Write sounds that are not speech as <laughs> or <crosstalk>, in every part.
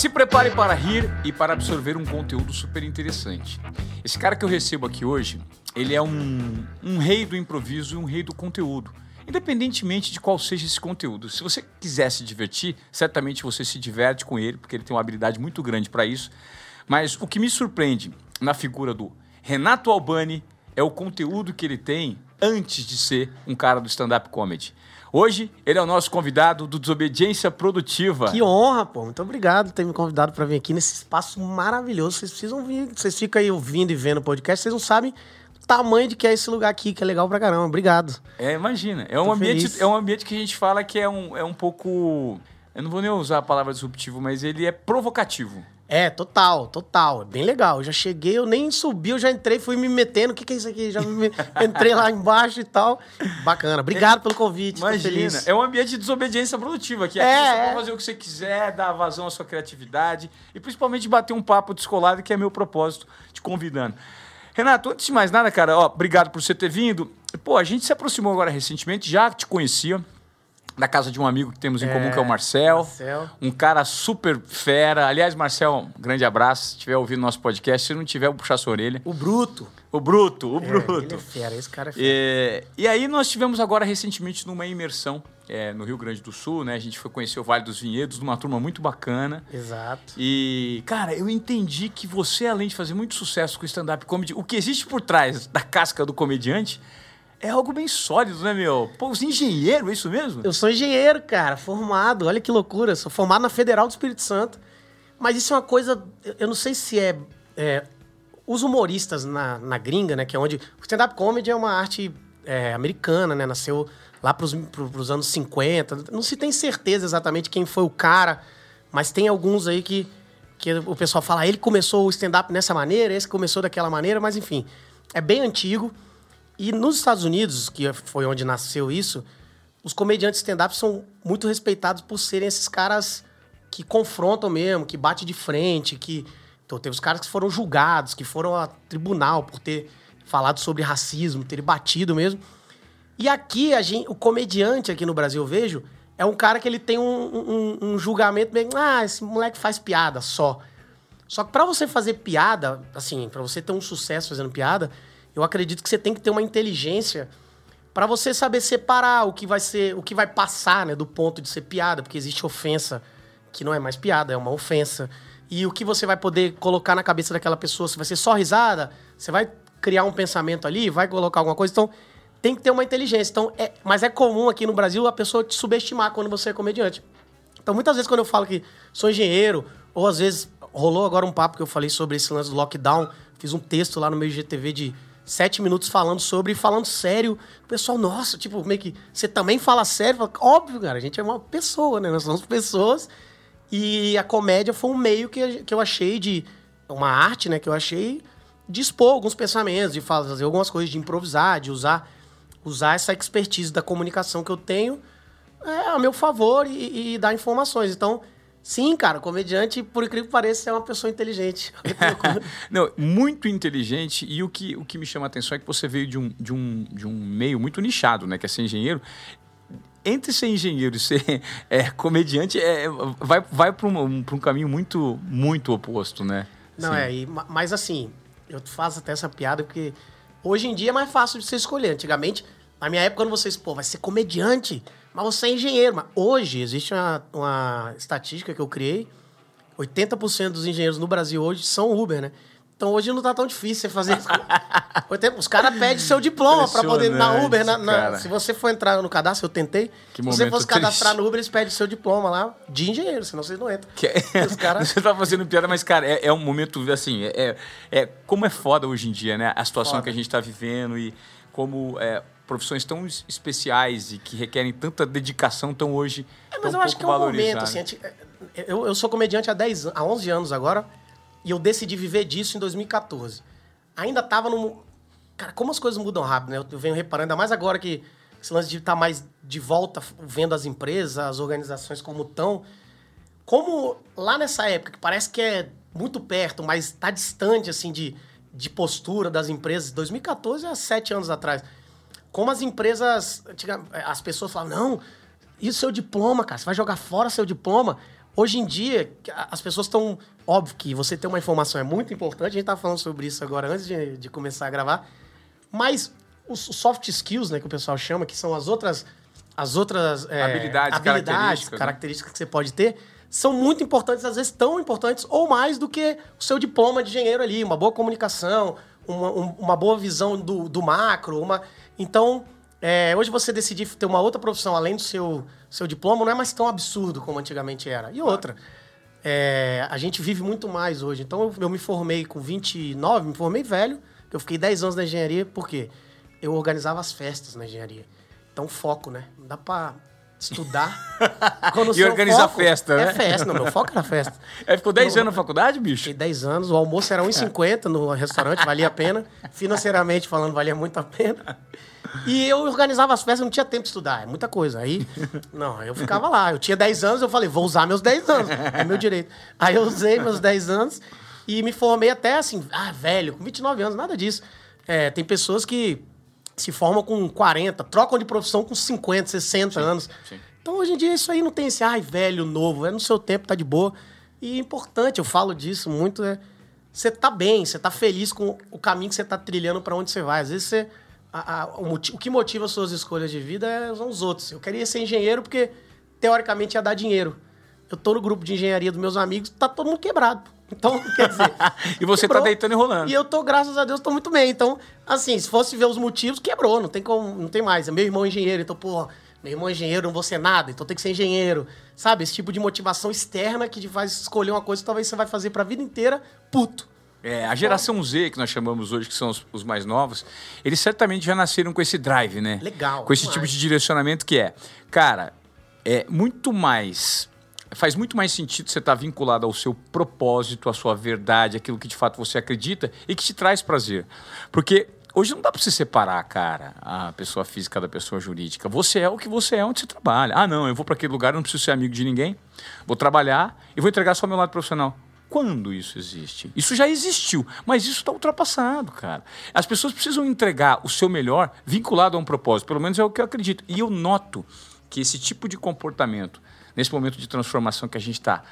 Se prepare para rir e para absorver um conteúdo super interessante. Esse cara que eu recebo aqui hoje, ele é um, um rei do improviso e um rei do conteúdo. Independentemente de qual seja esse conteúdo. Se você quiser se divertir, certamente você se diverte com ele, porque ele tem uma habilidade muito grande para isso. Mas o que me surpreende na figura do Renato Albani é o conteúdo que ele tem antes de ser um cara do stand-up comedy. Hoje, ele é o nosso convidado do Desobediência Produtiva. Que honra, pô. Muito obrigado por ter me convidado para vir aqui nesse espaço maravilhoso. Vocês precisam vir. Vocês ficam aí ouvindo e vendo o podcast, vocês não sabem o tamanho de que é esse lugar aqui, que é legal pra caramba. Obrigado. É, imagina. É um, ambiente, é um ambiente que a gente fala que é um, é um pouco. Eu não vou nem usar a palavra disruptivo, mas ele é provocativo. É, total, total. É bem legal. Eu já cheguei, eu nem subi, eu já entrei, fui me metendo. O que, que é isso aqui? Já me... <laughs> entrei lá embaixo e tal. Bacana. Obrigado é, pelo convite. Imagina. É um ambiente de desobediência produtiva. Aqui, aqui é, você pode fazer o que você quiser, dar vazão à sua criatividade e principalmente bater um papo descolado, que é meu propósito, te convidando. Renato, antes de mais nada, cara, ó, obrigado por você ter vindo. Pô, a gente se aproximou agora recentemente, já te conhecia, da casa de um amigo que temos em é, comum, que é o Marcel. Marcel. Um cara super fera. Aliás, Marcel, um grande abraço. Se estiver ouvindo nosso podcast, se não tiver, vou puxar sua orelha. O Bruto. O Bruto, o é, Bruto. Ele é fera, esse cara é fera. É, e aí nós tivemos agora recentemente numa imersão é, no Rio Grande do Sul, né? A gente foi conhecer o Vale dos Vinhedos, numa turma muito bacana. Exato. E, cara, eu entendi que você, além de fazer muito sucesso com o stand-up comedy, o que existe por trás da casca do comediante é algo bem sólido, né, meu? Pô, é engenheiro, é isso mesmo? Eu sou engenheiro, cara, formado. Olha que loucura. Sou formado na Federal do Espírito Santo. Mas isso é uma coisa. Eu não sei se é. é os humoristas na, na gringa, né? Que é onde. O stand-up comedy é uma arte é, americana, né? Nasceu lá pros, pros anos 50. Não se tem certeza exatamente quem foi o cara, mas tem alguns aí que, que o pessoal fala, ele começou o stand-up dessa maneira, esse começou daquela maneira, mas enfim, é bem antigo. E nos Estados Unidos, que foi onde nasceu isso, os comediantes stand-up são muito respeitados por serem esses caras que confrontam mesmo, que bate de frente, que então teve os caras que foram julgados, que foram a tribunal por ter falado sobre racismo, ter batido mesmo. E aqui a gente, o comediante aqui no Brasil eu vejo é um cara que ele tem um, um, um julgamento bem, ah, esse moleque faz piada só. Só que para você fazer piada, assim, para você ter um sucesso fazendo piada, eu acredito que você tem que ter uma inteligência para você saber separar o que vai ser, o que vai passar, né, do ponto de ser piada, porque existe ofensa que não é mais piada, é uma ofensa. E o que você vai poder colocar na cabeça daquela pessoa, se vai ser só risada, você vai criar um pensamento ali, vai colocar alguma coisa, então tem que ter uma inteligência. Então, é, mas é comum aqui no Brasil a pessoa te subestimar quando você é comediante. Então, muitas vezes quando eu falo que sou engenheiro, ou às vezes rolou agora um papo que eu falei sobre esse lance do lockdown, fiz um texto lá no meu IGTV de sete minutos falando sobre, falando sério. O pessoal, nossa, tipo, meio que. Você também fala sério? Fala, Óbvio, cara, a gente é uma pessoa, né? Nós somos pessoas. E a comédia foi um meio que, que eu achei de. Uma arte, né? Que eu achei de expor alguns pensamentos, de fazer algumas coisas, de improvisar, de usar, usar essa expertise da comunicação que eu tenho é, a meu favor e, e dar informações. Então, Sim, cara, comediante, por incrível que pareça, é uma pessoa inteligente. <laughs> Não, muito inteligente. E o que, o que me chama a atenção é que você veio de um, de um, de um meio muito nichado, né? Que é ser engenheiro. Entre ser engenheiro e ser <laughs> é, comediante, é, vai, vai para um, um caminho muito, muito oposto, né? Não, Sim. é, e, mas assim, eu faço até essa piada porque hoje em dia é mais fácil de você escolher. Antigamente, na minha época, quando vocês, pô, vai ser comediante mas você é engenheiro. Mas hoje, existe uma, uma estatística que eu criei. 80% dos engenheiros no Brasil hoje são Uber, né? Então hoje não tá tão difícil você fazer isso. <laughs> Os caras pedem seu diploma para poder na Uber. Na, na, se você for entrar no cadastro, eu tentei. Que se você fosse triste. cadastrar no Uber, eles pedem seu diploma lá de engenheiro, senão vocês não entram. É, Os cara... <laughs> Você tá fazendo piada, mas, cara, é, é um momento, assim, é, é, como é foda hoje em dia, né? A situação foda. que a gente tá vivendo e como é, profissões tão especiais e que requerem tanta dedicação estão hoje é, mas eu acho que é um momento assim, eu, eu sou comediante há 10 há 11 anos agora e eu decidi viver disso em 2014 ainda tava no cara como as coisas mudam rápido né? Eu venho reparando ainda mais agora que esse lance de estar tá mais de volta vendo as empresas as organizações como estão como lá nessa época que parece que é muito perto mas está distante assim de de postura das empresas 2014 é há sete anos atrás como as empresas. As pessoas falam, não, isso é seu diploma, cara, você vai jogar fora seu diploma. hoje em dia, as pessoas estão. Óbvio que você ter uma informação é muito importante, a gente estava falando sobre isso agora antes de, de começar a gravar. Mas os soft skills, né, que o pessoal chama, que são as outras. As outras é, habilidades, habilidades características, características né? que você pode ter, são muito importantes, às vezes tão importantes ou mais do que o seu diploma de engenheiro ali, uma boa comunicação, uma, uma boa visão do, do macro, uma. Então, é, hoje você decidir ter uma outra profissão além do seu, seu diploma não é mais tão absurdo como antigamente era. E outra, é, a gente vive muito mais hoje. Então eu, eu, me formei com 29, me formei velho, eu fiquei 10 anos na engenharia, por quê? Eu organizava as festas na engenharia. Então foco, né? Não dá pra estudar. <laughs> Quando e organizar foco, festa, né? É festa, não, meu foco era festa. <laughs> É, ficou 10 anos na faculdade, bicho? Fiquei 10 anos, o almoço era 1,50 no restaurante, valia a pena. Financeiramente falando, valia muito a pena. E eu organizava as festas, não tinha tempo de estudar, é muita coisa. Aí, não, eu ficava lá. Eu tinha 10 anos, eu falei, vou usar meus 10 anos, é meu direito. Aí eu usei meus 10 anos e me formei até assim, ah, velho, com 29 anos, nada disso. É, tem pessoas que se formam com 40, trocam de profissão com 50, 60 sim, anos. Sim. Então, hoje em dia, isso aí não tem esse, ai, velho, novo, é no seu tempo, tá de boa. E é importante, eu falo disso muito, é você tá bem, você tá feliz com o caminho que você tá trilhando para onde você vai. Às vezes você a, a, o, o, que motiva as suas escolhas de vida é, são os outros. Eu queria ser engenheiro porque, teoricamente, ia dar dinheiro. Eu tô no grupo de engenharia dos meus amigos, tá todo mundo quebrado. Então, quer dizer. <laughs> e você tá quebrou, tá deitando e rolando. E eu tô, graças a Deus, tô muito bem. Então, assim, se fosse ver os motivos, quebrou, não tem como, não tem mais. Meu irmão é engenheiro, então, pô, meu irmão é engenheiro, não vou ser nada, então tem que ser engenheiro. Sabe? Esse tipo de motivação externa que te faz escolher uma coisa que talvez você vai fazer pra vida inteira, puto. É, a geração Z, que nós chamamos hoje, que são os, os, mais novos, eles certamente já nasceram com esse drive, né? Legal. Com esse tipo de direcionamento que é, cara, é muito mais. Faz muito mais sentido você estar tá vinculado ao seu propósito, à sua verdade, aquilo que de fato você acredita e que te traz prazer. Porque hoje não dá para você separar, cara, a pessoa física da pessoa jurídica. Você é o que você é onde você trabalha. Ah, não, eu vou para aquele lugar, não preciso ser amigo de ninguém. Vou trabalhar e vou entregar só meu lado profissional. Quando isso existe? Isso já existiu, mas isso está ultrapassado, cara. As pessoas precisam entregar o seu melhor vinculado a um propósito, pelo menos é o que eu acredito. E eu noto que esse tipo de comportamento, nesse momento de transformação que a gente está,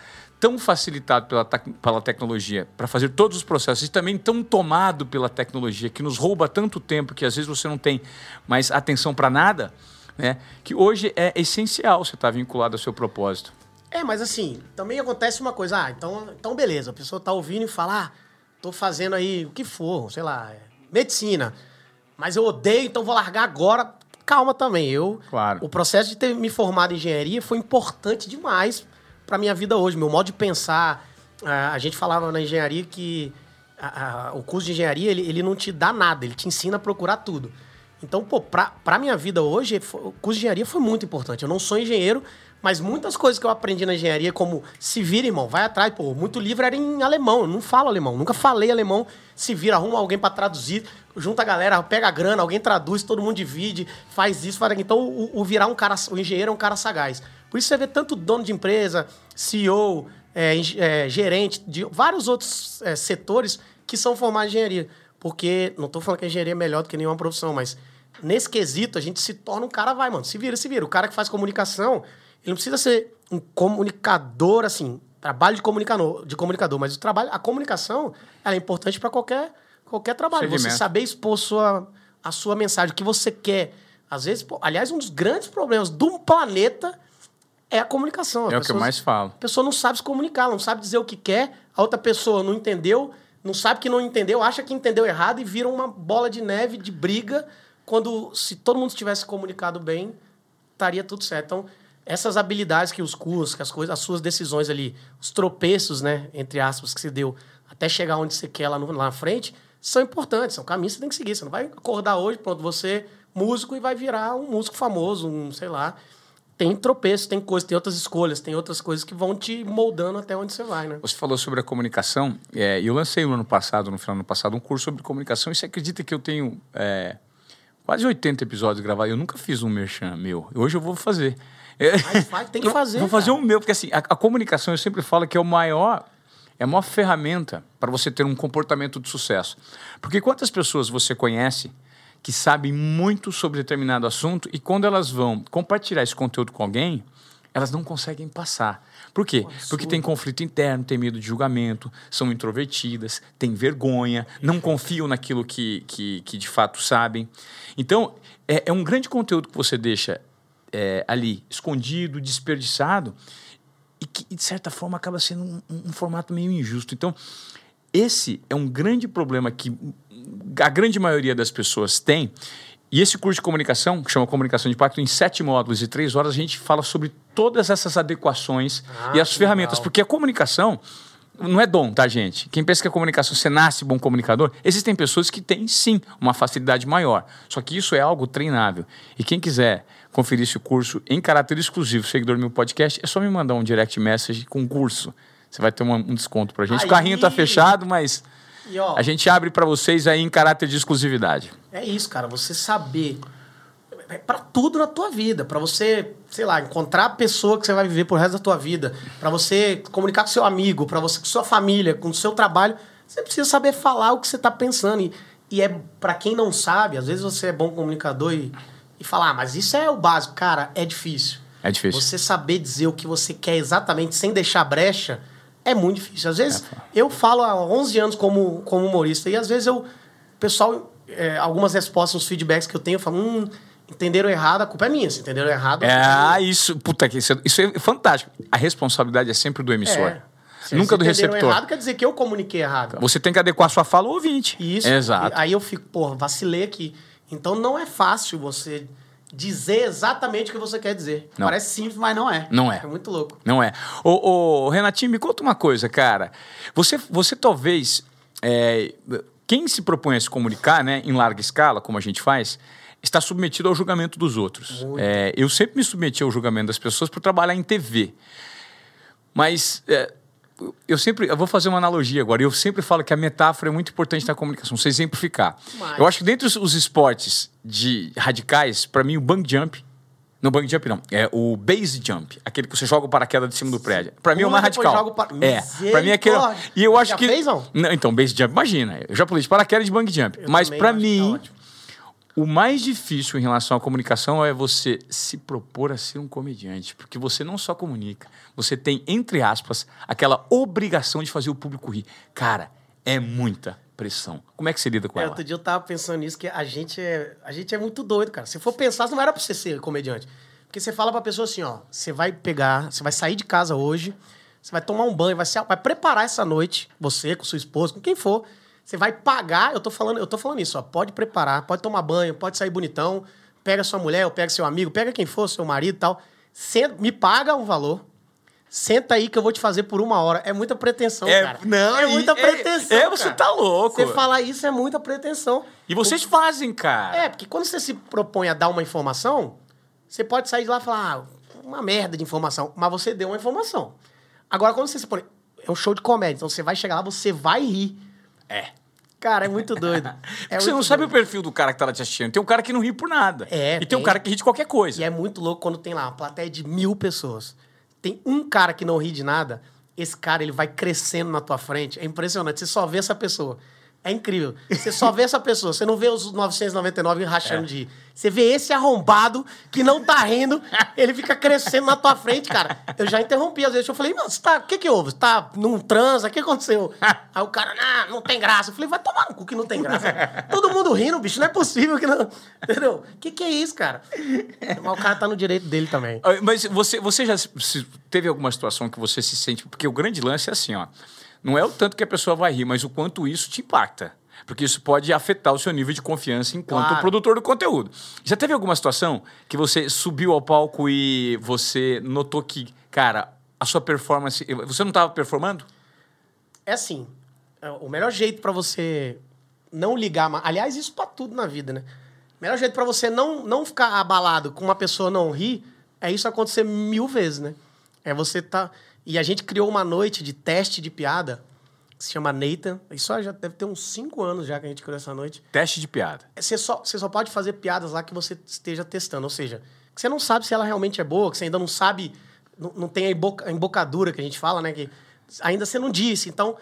tão facilitado pela, pela tecnologia para fazer todos os processos e também tão tomado pela tecnologia que nos rouba tanto tempo que às vezes você não tem mais atenção para nada, né? Que hoje é essencial você estar tá vinculado ao seu propósito. É, mas assim, também acontece uma coisa. Ah, então, então beleza, a pessoa tá ouvindo e fala, ah, tô fazendo aí o que for, sei lá, é, medicina. Mas eu odeio, então vou largar agora. Calma também. Eu, claro. O processo de ter me formado em engenharia foi importante demais para minha vida hoje. Meu modo de pensar. A, gente falava na engenharia que a, a, o curso de engenharia ele, ele não te dá nada, ele te ensina a procurar tudo. Então, pô, pra, pra minha vida hoje, o curso de engenharia foi muito importante. Eu não sou engenheiro, mas muitas coisas que eu aprendi na engenharia, como se vira, irmão, vai atrás. Pô, muito livro era em alemão, eu não falo alemão, nunca falei alemão. Se vira, arruma alguém para traduzir, junta a galera, pega a grana, alguém traduz, todo mundo divide, faz isso, faz aquilo. Então, o, o, virar um cara, o engenheiro é um cara sagaz. Por isso você vê tanto dono de empresa, CEO, é, é, gerente, de vários outros é, setores que são formados em engenharia. Porque, não estou falando que a engenharia é melhor do que nenhuma profissão, mas nesse quesito a gente se torna um cara, vai, mano, se vira, se vira. O cara que faz comunicação ele não precisa ser um comunicador, assim, trabalho de comunicador, de comunicador, mas o trabalho, a comunicação, ela é importante para qualquer, qualquer trabalho. Segmento. Você saber expor sua, a sua mensagem, o que você quer. Às vezes, pô, aliás, um dos grandes problemas do planeta é a comunicação. é pessoas, o que eu mais falo. A pessoa não sabe se comunicar, não sabe dizer o que quer, a outra pessoa não entendeu, não sabe que não entendeu, acha que entendeu errado e vira uma bola de neve de briga, quando se todo mundo tivesse comunicado bem, estaria tudo certo. Então, essas habilidades que os cursos, que as coisas, as suas decisões ali, os tropeços, né, entre aspas, que você deu até chegar onde você quer lá, no, lá na frente, são importantes, são caminhos que você tem que seguir. Você não vai acordar hoje, pronto, você músico e vai virar um músico famoso, um, sei lá. Tem tropeços, tem coisas, tem outras escolhas, tem outras coisas que vão te moldando até onde você vai, né? Você falou sobre a comunicação, é, eu lancei no ano passado, no final do ano passado, um curso sobre comunicação, e você acredita que eu tenho é, quase 80 episódios gravados, eu nunca fiz um merchan meu, hoje eu vou fazer. Mas tem que fazer. Vou fazer o meu, porque assim, a, a, comunicação eu sempre falo que é o maior, é a maior ferramenta para você ter um comportamento de sucesso. Porque quantas pessoas você conhece que sabem muito sobre determinado assunto e quando elas vão compartilhar esse conteúdo com alguém, elas não conseguem passar. Por quê? Porque tem conflito interno, tem medo de julgamento, são introvertidas, têm vergonha, não confiam naquilo que, que, que de fato sabem. Então, é, é um grande conteúdo que você deixa é, ali escondido, desperdiçado, e que, de certa forma, acaba sendo um, um formato meio injusto. Então, esse é um grande problema que a grande maioria das pessoas tem. E esse curso de comunicação, que chama Comunicação de Impacto, em sete módulos e três horas, a gente fala sobre todas essas adequações ah, e as ferramentas. Legal. Porque a comunicação não é dom, tá, gente? Quem pensa que a comunicação, você nasce bom comunicador, existem pessoas que têm, sim, uma facilidade maior. Só que isso é algo treinável. E quem quiser conferir esse curso em caráter exclusivo, seguidor do meu podcast, é só me mandar um direct message com curso. Você vai ter um, um desconto pra gente. Aí. O carrinho tá fechado, mas e, ó, a gente abre para vocês aí em caráter de exclusividade. É isso, cara. Você saber é para tudo na tua vida, para você, sei lá, encontrar a pessoa que você vai viver por resto da tua vida, para você comunicar com seu amigo, para você com sua família, com o seu trabalho, você precisa saber falar o que você está pensando e, e é para quem não sabe, às vezes você é bom comunicador e, e falar, ah, mas isso é o básico, cara, é difícil. É difícil. Você saber dizer o que você quer exatamente sem deixar brecha é muito difícil. Às vezes, é, eu falo há 11 anos como, como humorista, e às vezes eu. Pessoal, é, algumas respostas, os feedbacks que eu tenho, eu falo, hum, entenderam errado, a culpa é minha. Se entenderam errado. É, isso, puta que isso, é, isso é fantástico. A responsabilidade é sempre do emissor. É. Se Nunca do receptor. errado quer dizer que eu comuniquei errado. Você tem que adequar sua fala ao ouvinte. Isso. Exato. Aí eu fico, pô, vacilei aqui. Então não é fácil você dizer exatamente o que você quer dizer. Não. Parece simples, mas não é. Não é. É muito louco. Não é. Ô, ô Renatinho, me conta uma coisa, cara. Você, você talvez. É, quem se propõe a se comunicar, né, em larga escala, como a gente faz, está submetido ao julgamento dos outros. É, eu sempre me submeti ao julgamento das pessoas por trabalhar em TV. Mas é, eu sempre, eu vou fazer uma analogia agora. Eu sempre falo que a metáfora é muito importante na comunicação, você exemplificar. Mas... Eu acho que dentre os, os esportes de radicais, para mim o bang jump, não bang jump não, é o base jump, aquele que você joga o paraquedas de cima do prédio. Para mim é o mais radical. Jogo par... É, para mim é aquele. E eu acho já que fez, não? não? Então base jump, imagina. Eu já pulei de paraquedas de bang jump, eu mas para mim tá o mais difícil em relação à comunicação é você se propor a ser um comediante, porque você não só comunica, você tem, entre aspas, aquela obrigação de fazer o público rir. Cara, é muita pressão. Como é que você lida com é, ela? Outro dia eu tava pensando nisso, que a gente é, a gente é muito doido, cara. Se for pensar, não era pra você ser comediante. Porque você fala pra pessoa assim, ó, você vai pegar, você vai sair de casa hoje, você vai tomar um banho, vai, se, vai preparar essa noite, você, com sua esposa, com quem for, você vai pagar, eu tô falando, eu tô falando isso, ó, pode preparar, pode tomar banho, pode sair bonitão, pega sua mulher, ou pega seu amigo, pega quem for, seu marido e tal. Senta, me paga um valor. Senta aí que eu vou te fazer por uma hora. É muita pretensão, é, cara. Não, é muita pretensão. É, é você tá louco. Você falar isso é muita pretensão. E vocês fazem, cara. É, porque quando você se propõe a dar uma informação, você pode sair de lá e falar, ah, uma merda de informação, mas você deu uma informação. Agora, quando você se põe. É um show de comédia, então você vai chegar lá, você vai rir. É. Cara, é muito doido. <laughs> É você muito não sabe o perfil do cara que tá lá te assistindo. Tem um cara que não ri por nada. É. E tem, tem um cara que ri de qualquer coisa. E é muito louco quando tem lá uma plateia de mil pessoas. Tem um cara que não ri de nada, esse cara ele vai crescendo na tua frente. É impressionante. Você só vê essa pessoa. É incrível. Você só vê essa pessoa, você não vê os 999 rachando é. de rir. Você vê esse arrombado que não tá rindo, ele fica crescendo na tua frente, cara. Eu já interrompi às vezes, eu falei, mano, você tá, o que que houve? Você tá num transa, o que aconteceu? <laughs> Aí o cara, não, não tem graça. Eu falei, vai tomar no cu que não tem graça. Todo mundo rindo, bicho, não é possível que não... Entendeu? O que que é isso, cara? Mas o cara tá no direito dele também. Mas você, você já teve alguma situação que você se sente... Porque o grande lance é assim, ó não é o tanto que a pessoa vai rir, mas o quanto isso te impacta. Porque isso pode afetar o seu nível de confiança enquanto claro. produtor do conteúdo. Já teve alguma situação que você subiu ao palco e você notou que, cara, a sua performance. Você não estava performando? É assim. É, o melhor jeito para você não ligar. Aliás, isso para tudo na vida, né? O melhor jeito para você não, não ficar abalado com uma pessoa não rir é isso acontecer mil vezes, né? É você tá. E a gente criou uma noite de teste de piada, que se chama Nathan. Isso já deve ter uns cinco anos já que a gente criou essa noite. Teste de piada. Você só, você só pode fazer piadas lá que você esteja testando. Ou seja, que você não sabe se ela realmente é boa, que você ainda não sabe, não, não tem a, emboca, a embocadura que a gente fala, né? Que ainda você não disse. Então,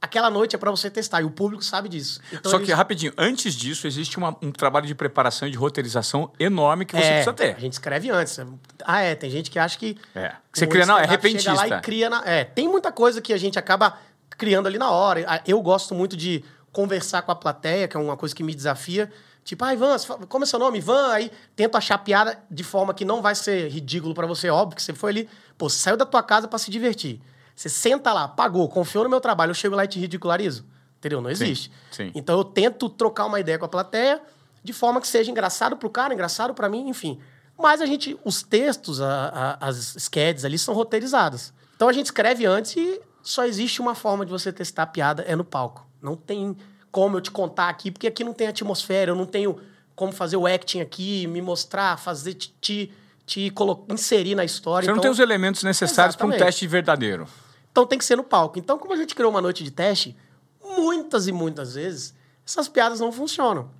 aquela noite é para você testar, e o público sabe disso. Então, Só eles... que, rapidinho, antes disso, existe uma, um trabalho de preparação e de roteirização enorme que você é, precisa ter. A gente escreve antes. Ah, é, tem gente que acha que. É. Você cria, não, é repentista. Chega lá e cria na... É, tem muita coisa que a gente acaba criando ali na hora. Eu gosto muito de conversar com a plateia, que é uma coisa que me desafia. Tipo, ah, Ivan, como é seu nome? Ivan, aí tento achar piada de forma que não vai ser ridículo para você, óbvio, que você foi ali, pô, saiu da tua casa para se divertir. Você senta lá, pagou, confiou no meu trabalho, eu chego lá e te ridicularizo. Entendeu? Não existe. Sim, sim. Então eu tento trocar uma ideia com a plateia de forma que seja engraçado pro cara, engraçado para mim, enfim. Mas a gente, os textos, a, a, as sketches ali são roteirizadas. Então a gente escreve antes e só existe uma forma de você testar a piada, é no palco. Não tem como eu te contar aqui, porque aqui não tem atmosfera, eu não tenho como fazer o acting aqui, me mostrar, fazer te, te, te inserir na história. Você então... não tem os elementos necessários para um teste verdadeiro. Então tem que ser no palco. Então, como a gente criou uma noite de teste, muitas e muitas vezes essas piadas não funcionam.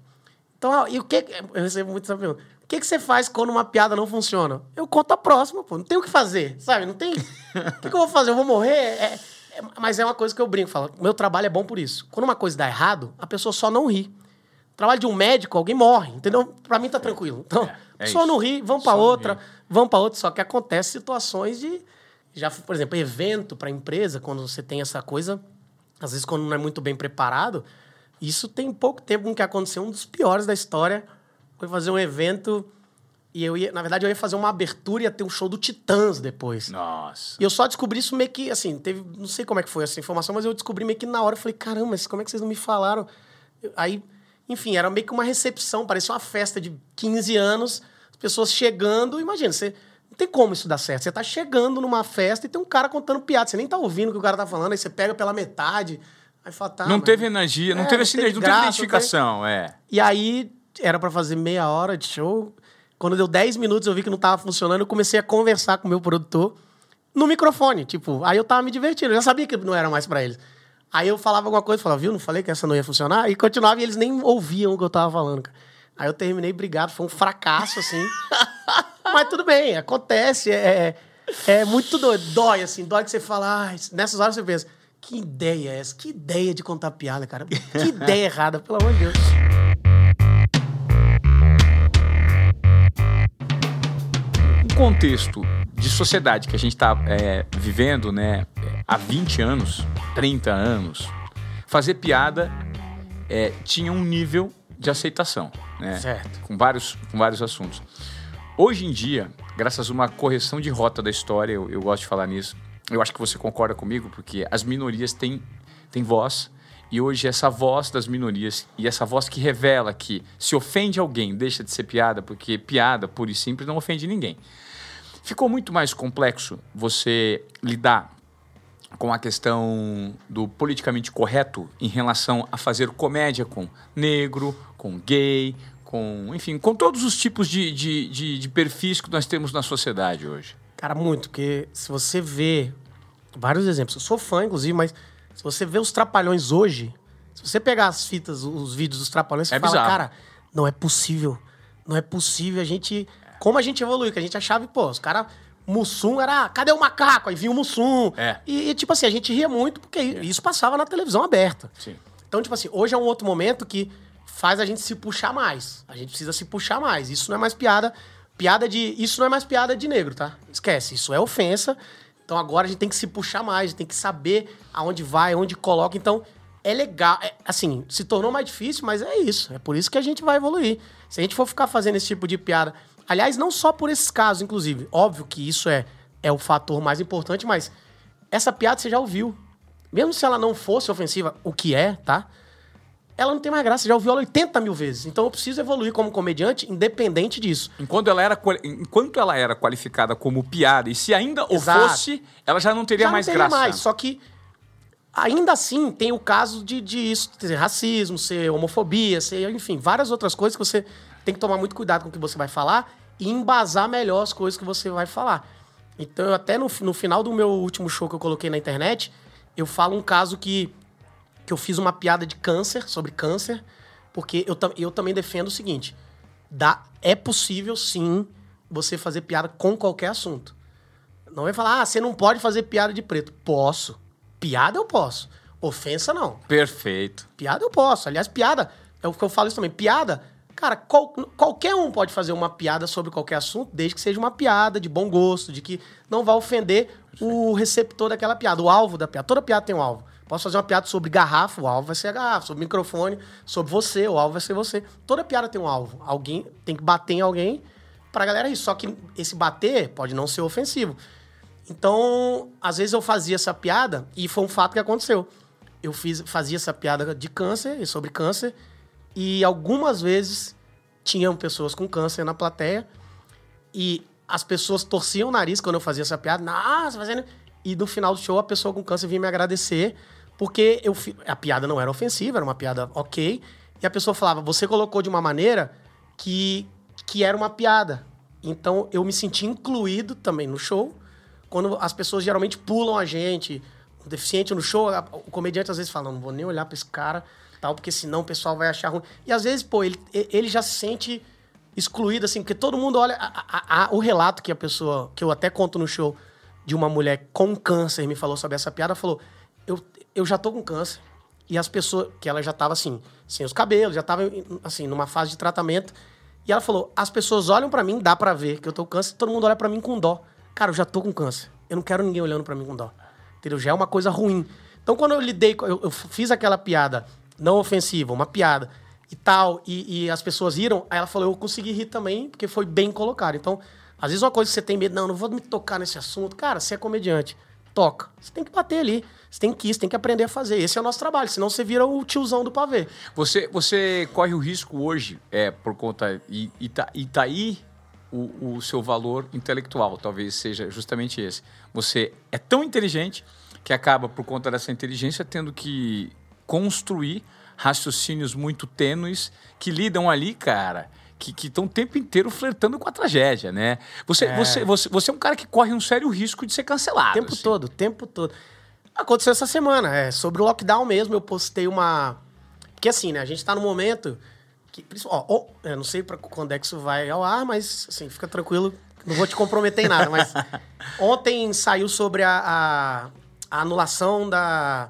Então, e o que. Eu recebo muito essa pergunta. O que, que você faz quando uma piada não funciona? Eu conto a próxima, pô. Não tem o que fazer, sabe? Não tem. o que, que, eu vou fazer? Eu vou morrer? É, é, mas é uma coisa que eu brinco, falo. Meu trabalho é bom por isso. Quando uma coisa dá errado, a pessoa só não ri. trabalho de um médico, alguém morre, entendeu? Pra mim tá tranquilo. Então, é, é só não ri, vamos pra outra, vamos pra outra. Só que acontece situações de já, por exemplo, evento para empresa, quando você tem essa coisa, às vezes quando não é muito bem preparado, isso tem pouco tempo que aconteceu. Um dos piores da história foi fazer um evento e eu ia, na verdade, eu ia fazer uma abertura e ia ter um show do Titãs depois. Nossa. E eu só descobri isso meio que, assim, teve, não sei como é que foi essa informação, mas eu descobri meio que na hora, eu falei, caramba, mas como é que vocês não me falaram? Aí, enfim, era meio que uma recepção, parecia uma festa de 15 anos, as pessoas chegando, imagina, você tem como isso dar certo. Você tá chegando numa festa e tem um cara contando piada. Você nem tá ouvindo o que o cara tá falando, aí você pega pela metade. Aí fala, tá, não mas... teve energia, não é, teve sinergia, não, teve identificação, é. E aí era para fazer meia hora de show. Quando deu 10 minutos, eu vi que não tava funcionando, eu comecei a conversar com o meu produtor no microfone. Tipo, aí eu tava me divertindo. Eu já sabia que não era mais para eles. Aí eu falava alguma coisa, falava, viu, não falei que essa não ia funcionar? E continuava e eles nem ouviam o que eu tava falando, cara. Aí eu terminei brigado, foi um fracasso, assim. <laughs> Mas tudo bem, acontece. É, é, é muito doido. Dói, assim, dói que você fala. Ah, nessas horas você pensa, que ideia é essa? Que ideia de contar piada, cara? Que <laughs> ideia errada, pelo amor de Deus. Um contexto de sociedade que a gente está é, vivendo, né, há 20 anos, 30 anos, fazer piada é, tinha um nível de aceitação, né? Certo. Com vários, com vários assuntos. Hoje em dia, graças a uma correção de rota da história, eu, eu gosto de falar nisso, eu acho que você concorda comigo, porque as minorias têm, têm voz, e hoje essa voz das minorias, e essa voz que revela que se ofende alguém, deixa de ser piada, porque piada, pura e simples, não ofende ninguém. Ficou muito mais complexo você lidar com a questão do politicamente correto em relação a fazer comédia com negro, com gay, com, enfim, com todos os tipos de, de, de, de perfis que nós temos na sociedade hoje? Cara, muito, porque se você vê vários exemplos, eu sou fã, inclusive, mas se você vê os Trapalhões hoje, se você pegar as fitas, os vídeos dos Trapalhões, você é fala, bizarro. cara, não é possível, não é possível a gente... Como a gente evoluiu, que a gente achava, pô, os caras... Mussum era, cadê o macaco? Aí vinha o Mussum. É. E, e, tipo assim, a gente ria muito porque é. isso passava na televisão aberta. Sim. Então, tipo assim, hoje é um outro momento que faz a gente se puxar mais. A gente precisa se puxar mais. Isso não é mais piada. Piada de. Isso não é mais piada de negro, tá? Esquece. Isso é ofensa. Então agora a gente tem que se puxar mais, tem que saber aonde vai, onde coloca. Então é legal. É, assim, se tornou mais difícil, mas é isso. É por isso que a gente vai evoluir. Se a gente for ficar fazendo esse tipo de piada. Aliás, não só por esses casos, inclusive. Óbvio que isso é, é o fator mais importante, mas essa piada você já ouviu. Mesmo se ela não fosse ofensiva, o que é, tá? Ela não tem mais graça. Já ouviu ela 80 mil vezes. Então eu preciso evoluir como comediante, independente disso. Enquanto ela era, enquanto ela era qualificada como piada, e se ainda o fosse, ela já não teria já mais não teria graça. mais. Só que ainda assim tem o caso de, de isso ser racismo, ser homofobia, ser, enfim, várias outras coisas que você tem que tomar muito cuidado com o que você vai falar e embasar melhor as coisas que você vai falar. Então, até no, no final do meu último show que eu coloquei na internet, eu falo um caso que que eu fiz uma piada de câncer, sobre câncer, porque eu, eu também defendo o seguinte: dá, é possível sim você fazer piada com qualquer assunto. Não é falar, ah, você não pode fazer piada de preto. Posso. Piada eu posso. Ofensa, não. Perfeito. Piada eu posso. Aliás, piada, é o que eu falo isso também. Piada, cara, qual- qualquer um pode fazer uma piada sobre qualquer assunto, desde que seja uma piada de bom gosto, de que não vai ofender o receptor daquela piada, o alvo da piada. Toda piada tem um alvo. Posso fazer uma piada sobre garrafa, o alvo vai ser a garrafa. Sobre microfone, sobre você, o alvo vai ser você. Toda piada tem um alvo. Alguém tem que bater em alguém pra galera isso. Só que esse bater pode não ser ofensivo. Então, às vezes eu fazia essa piada e foi um fato que aconteceu. Eu fiz, fazia essa piada de câncer e sobre câncer e algumas vezes tinham pessoas com câncer na plateia e as pessoas torciam o nariz quando eu fazia essa piada. Nossa, fazendo. E no final do show a pessoa com câncer vinha me agradecer porque eu a piada não era ofensiva, era uma piada ok. E a pessoa falava: você colocou de uma maneira que, que era uma piada. Então eu me senti incluído também no show. Quando as pessoas geralmente pulam a gente, o deficiente no show, o comediante às vezes fala: não vou nem olhar pra esse cara, tal, porque senão o pessoal vai achar ruim. E às vezes, pô, ele, ele já se sente excluído, assim, porque todo mundo olha. a- a- o relato que a pessoa, que eu até conto no show, de uma mulher com câncer me falou sobre essa piada, falou: eu, já tô com câncer. E as pessoas, que ela já tava assim, sem os cabelos, já tava assim, numa fase de tratamento. E ela falou: as pessoas olham pra mim, dá pra ver que eu tô com câncer, todo mundo olha pra mim com dó. Cara, eu já tô com câncer. Eu não quero ninguém olhando pra mim com dó. Entendeu? Já é uma coisa ruim. Então, quando eu lidei, eu, eu fiz aquela piada não ofensiva, uma piada e tal, e, e as pessoas riram, aí ela falou: eu consegui rir também, porque foi bem colocado. Então, às vezes uma coisa que você tem medo, não, não vou me tocar nesse assunto. Cara, você é comediante, toca. Você tem que bater ali. Você tem que ir, você tem que aprender a fazer. Esse é o nosso trabalho, senão você vira o tiozão do pavê. Você, você corre o risco hoje, é, por conta. E, e, tá, e tá aí o, o seu valor intelectual, talvez seja justamente esse. Você é tão inteligente que acaba, por conta dessa inteligência, tendo que construir raciocínios muito tênues que lidam ali, cara. Que estão o tempo inteiro flertando com a tragédia, né? Você, você, você, você é um cara que corre um sério risco de ser cancelado. O tempo assim. todo, o tempo todo. Aconteceu essa semana, é, sobre o lockdown mesmo, eu postei uma... Porque assim, né, a gente tá num momento que... Ó, ó, eu não sei pra quando é que isso vai ao ar, mas assim, fica tranquilo, não vou te comprometer em nada, mas <laughs> ontem saiu sobre a, a- a anulação da,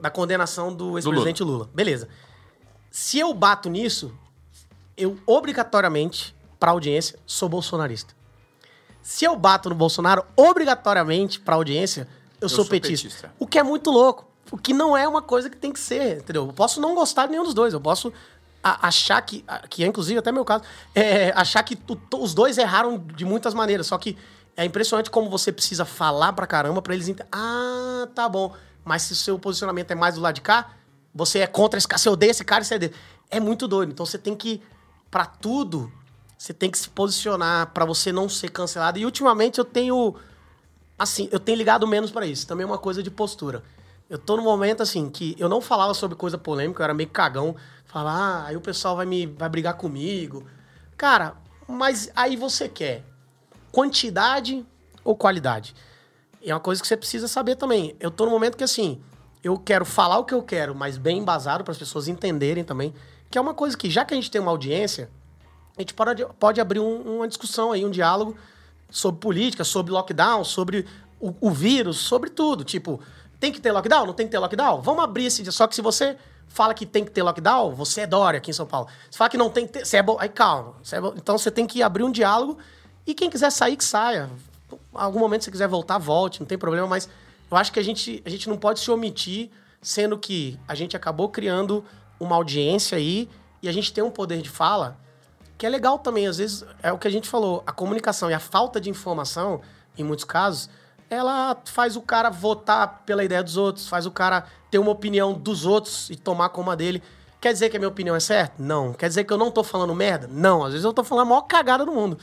da condenação do ex-presidente Lula. Beleza. Se eu bato nisso, eu obrigatoriamente, pra audiência, sou bolsonarista. Se eu bato no Bolsonaro, obrigatoriamente, pra audiência, eu, sou, sou petista. petista. O que é muito louco. O que não é uma coisa que tem que ser, entendeu? Eu posso não gostar de nenhum dos dois. Eu posso achar que, que é inclusive até meu caso, é, achar que tu- os dois erraram de muitas maneiras. Só que é impressionante como você precisa falar pra caramba pra eles entenderem. Ah, tá bom. Mas se o seu posicionamento é mais do lado de cá, você é contra esse cara, você odeia esse cara, você é dele. É muito doido. Então você tem que, pra tudo, você tem que se posicionar pra você não ser cancelado. E ultimamente eu tenho assim, eu tenho ligado menos pra isso. Também é uma coisa de postura. Eu tô num momento assim que eu não falava sobre coisa polêmica, eu era meio cagão. Falava, ah, aí o pessoal vai me vai brigar comigo. Cara, mas aí você quer quantidade ou qualidade? É uma coisa que você precisa saber também. Eu tô num momento que assim, eu quero falar o que eu quero, mas bem embasado para as pessoas entenderem também, que é uma coisa que já que a gente tem uma audiência, a gente pode, pode abrir um- uma discussão aí, um diálogo sobre política, sobre lockdown, sobre o, o vírus, sobre tudo. Tipo, tem que ter lockdown? Não tem que ter lockdown? Vamos abrir esse. Só que se você fala que tem que ter lockdown, você é Dória aqui em São Paulo. Se fala que não tem que ter, você é bo... Aí calma. Você é bo- Então você tem que abrir um diálogo e quem quiser sair, que saia. Algum momento se quiser voltar, volte, não tem problema, mas eu acho que a gente, a gente não pode se omitir, sendo que a gente acabou criando uma audiência aí e a gente tem um poder de fala que é legal também, às vezes, é o que a gente falou, a comunicação e a falta de informação, em muitos casos, ela faz o cara votar pela ideia dos outros, faz o cara ter uma opinião dos outros e tomar como a dele. Quer dizer que a minha opinião é certa? Não. Quer dizer que eu não tô falando merda? Não. Às vezes eu tô falando a maior cagada do mundo.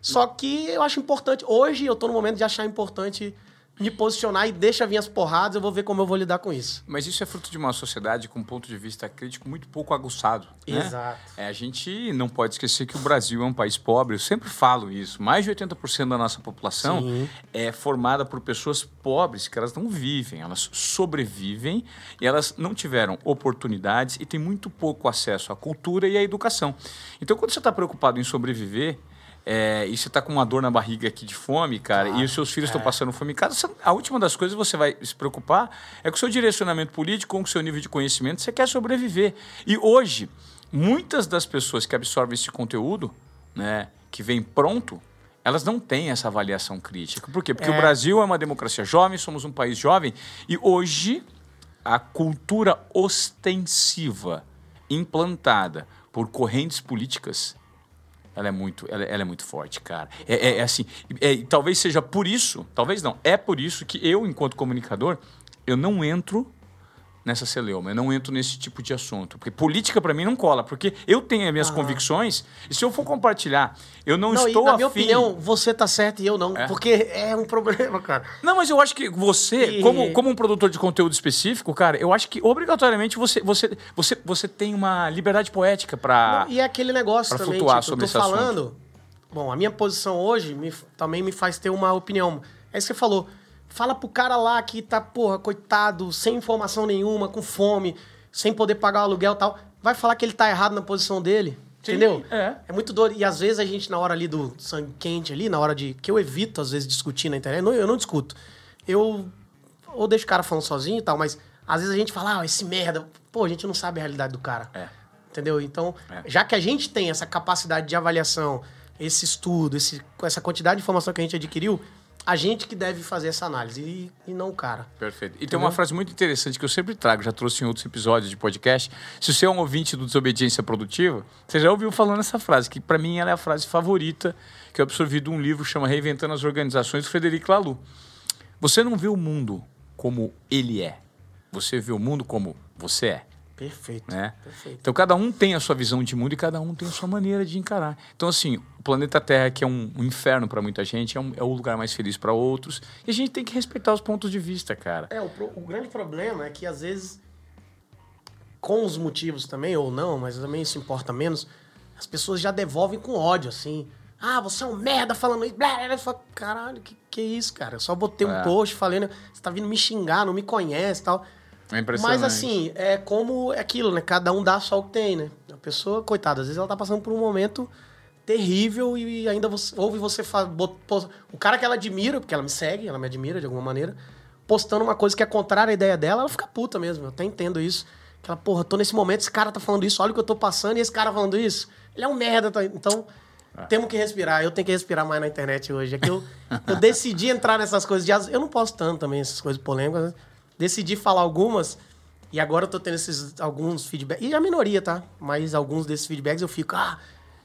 Só que eu acho importante, hoje eu tô no momento de achar importante me posicionar e deixa vir as porradas, eu vou ver como eu vou lidar com isso. Mas isso é fruto de uma sociedade com um ponto de vista crítico muito pouco aguçado. né? Exato. É, a gente não pode esquecer que o Brasil é um país pobre. Eu sempre falo isso. Mais de 80% da nossa população Sim. é formada por pessoas pobres que elas não vivem, elas sobrevivem e elas não tiveram oportunidades e têm muito pouco acesso à cultura e à educação. Então, quando você está preocupado em sobreviver, é, e você tá com uma dor na barriga aqui de fome, cara, Claro, e os seus filhos estão é. passando fome em casa, a última das coisas que você vai se preocupar é com o seu direcionamento político, com o seu nível de conhecimento, você quer sobreviver. E hoje, muitas das pessoas que absorvem esse conteúdo, né, que vem pronto, elas não têm essa avaliação crítica. Por quê? Porque É. o Brasil é uma democracia jovem, somos um país jovem, e hoje a cultura ostensiva implantada por correntes políticas ela é muito, ela, ela é muito forte, cara. É, é- é assim, é, talvez seja por isso, talvez não, é por isso que eu, enquanto comunicador, eu não entro nessa celeuma, eu não entro nesse tipo de assunto. Porque política para mim não cola, porque eu tenho as minhas convicções, e se eu for compartilhar, eu não, Não, estou e na minha afim... opinião, você tá certo e eu não. É? Porque é um problema, cara. Não, mas eu acho que você, E- como, como um produtor de conteúdo específico, cara, eu acho que obrigatoriamente você, você, você, você tem uma liberdade poética para. E é aquele negócio também, flutuar tipo, sobre eu tô esse assunto. falando. Bom, a minha posição hoje me- também me faz ter uma opinião. É isso que você falou. Fala pro cara lá que tá, porra, coitado, sem informação nenhuma, com fome, sem poder pagar o aluguel e tal. Vai falar que ele tá errado na posição dele. Sim, entendeu? é. É muito doido. E às vezes a gente, na hora ali do sangue quente ali, na hora de. Que eu evito, às vezes, discutir na internet. Não, eu não discuto. Eu. Ou deixo o cara falando sozinho e tal, mas às vezes a gente fala, ah, esse merda. Pô, a gente não sabe a realidade do cara. É. Entendeu? Então, É. já que a gente tem essa capacidade de avaliação, esse estudo, esse, com essa quantidade de informação que a gente adquiriu, a gente que deve fazer essa análise e, e não o cara. Perfeito. E tem uma frase muito interessante que eu sempre trago, já trouxe em outros episódios de podcast. Se você é um ouvinte do Desobediência Produtiva, você já ouviu falando essa frase, que para mim ela é a frase favorita que eu absorvi de um livro chama Reinventando as Organizações, do Frederico Laloux. Você não vê o mundo como ele é. Você vê o mundo como você é. Perfeito. né? Perfeito. Então cada um tem a sua visão de mundo e cada um tem a sua maneira de encarar. Então assim, o planeta Terra que é um, um inferno para muita gente, é, um- é o lugar mais feliz para outros e a gente tem que respeitar os pontos de vista, cara. É, o, o grande problema é que às vezes, com os motivos também, ou não, mas também isso importa menos, as pessoas já devolvem com ódio, assim. Ah, você é um merda falando isso. Blá, blá, blá. Falo, Caralho, que, que isso, cara? Eu só botei um É. post falando, você tá vindo me xingar, não me conhece e tal. É impressionante. Mas assim, é como é aquilo, né? Cada um dá só o que tem, né? A pessoa, coitada, às vezes ela tá passando por um momento terrível e ainda você, ouve você fa- bot- pos- o cara que ela admira, porque ela me segue, ela me admira de alguma maneira, postando uma coisa que é contrária à ideia dela, ela fica puta mesmo. Eu até entendo isso. Que ela, porra, tô nesse momento, esse cara tá falando isso, olha o que eu tô passando e esse cara falando isso. Ele é um merda, tá? então temos que respirar. Eu tenho que respirar mais na internet hoje. É que eu, eu decidi entrar nessas coisas de. Eu não posso tanto também, essas coisas polêmicas. Decidi falar algumas e agora eu tô tendo esses alguns feedbacks. E a minoria, tá? Mas alguns desses feedbacks eu fico, ah,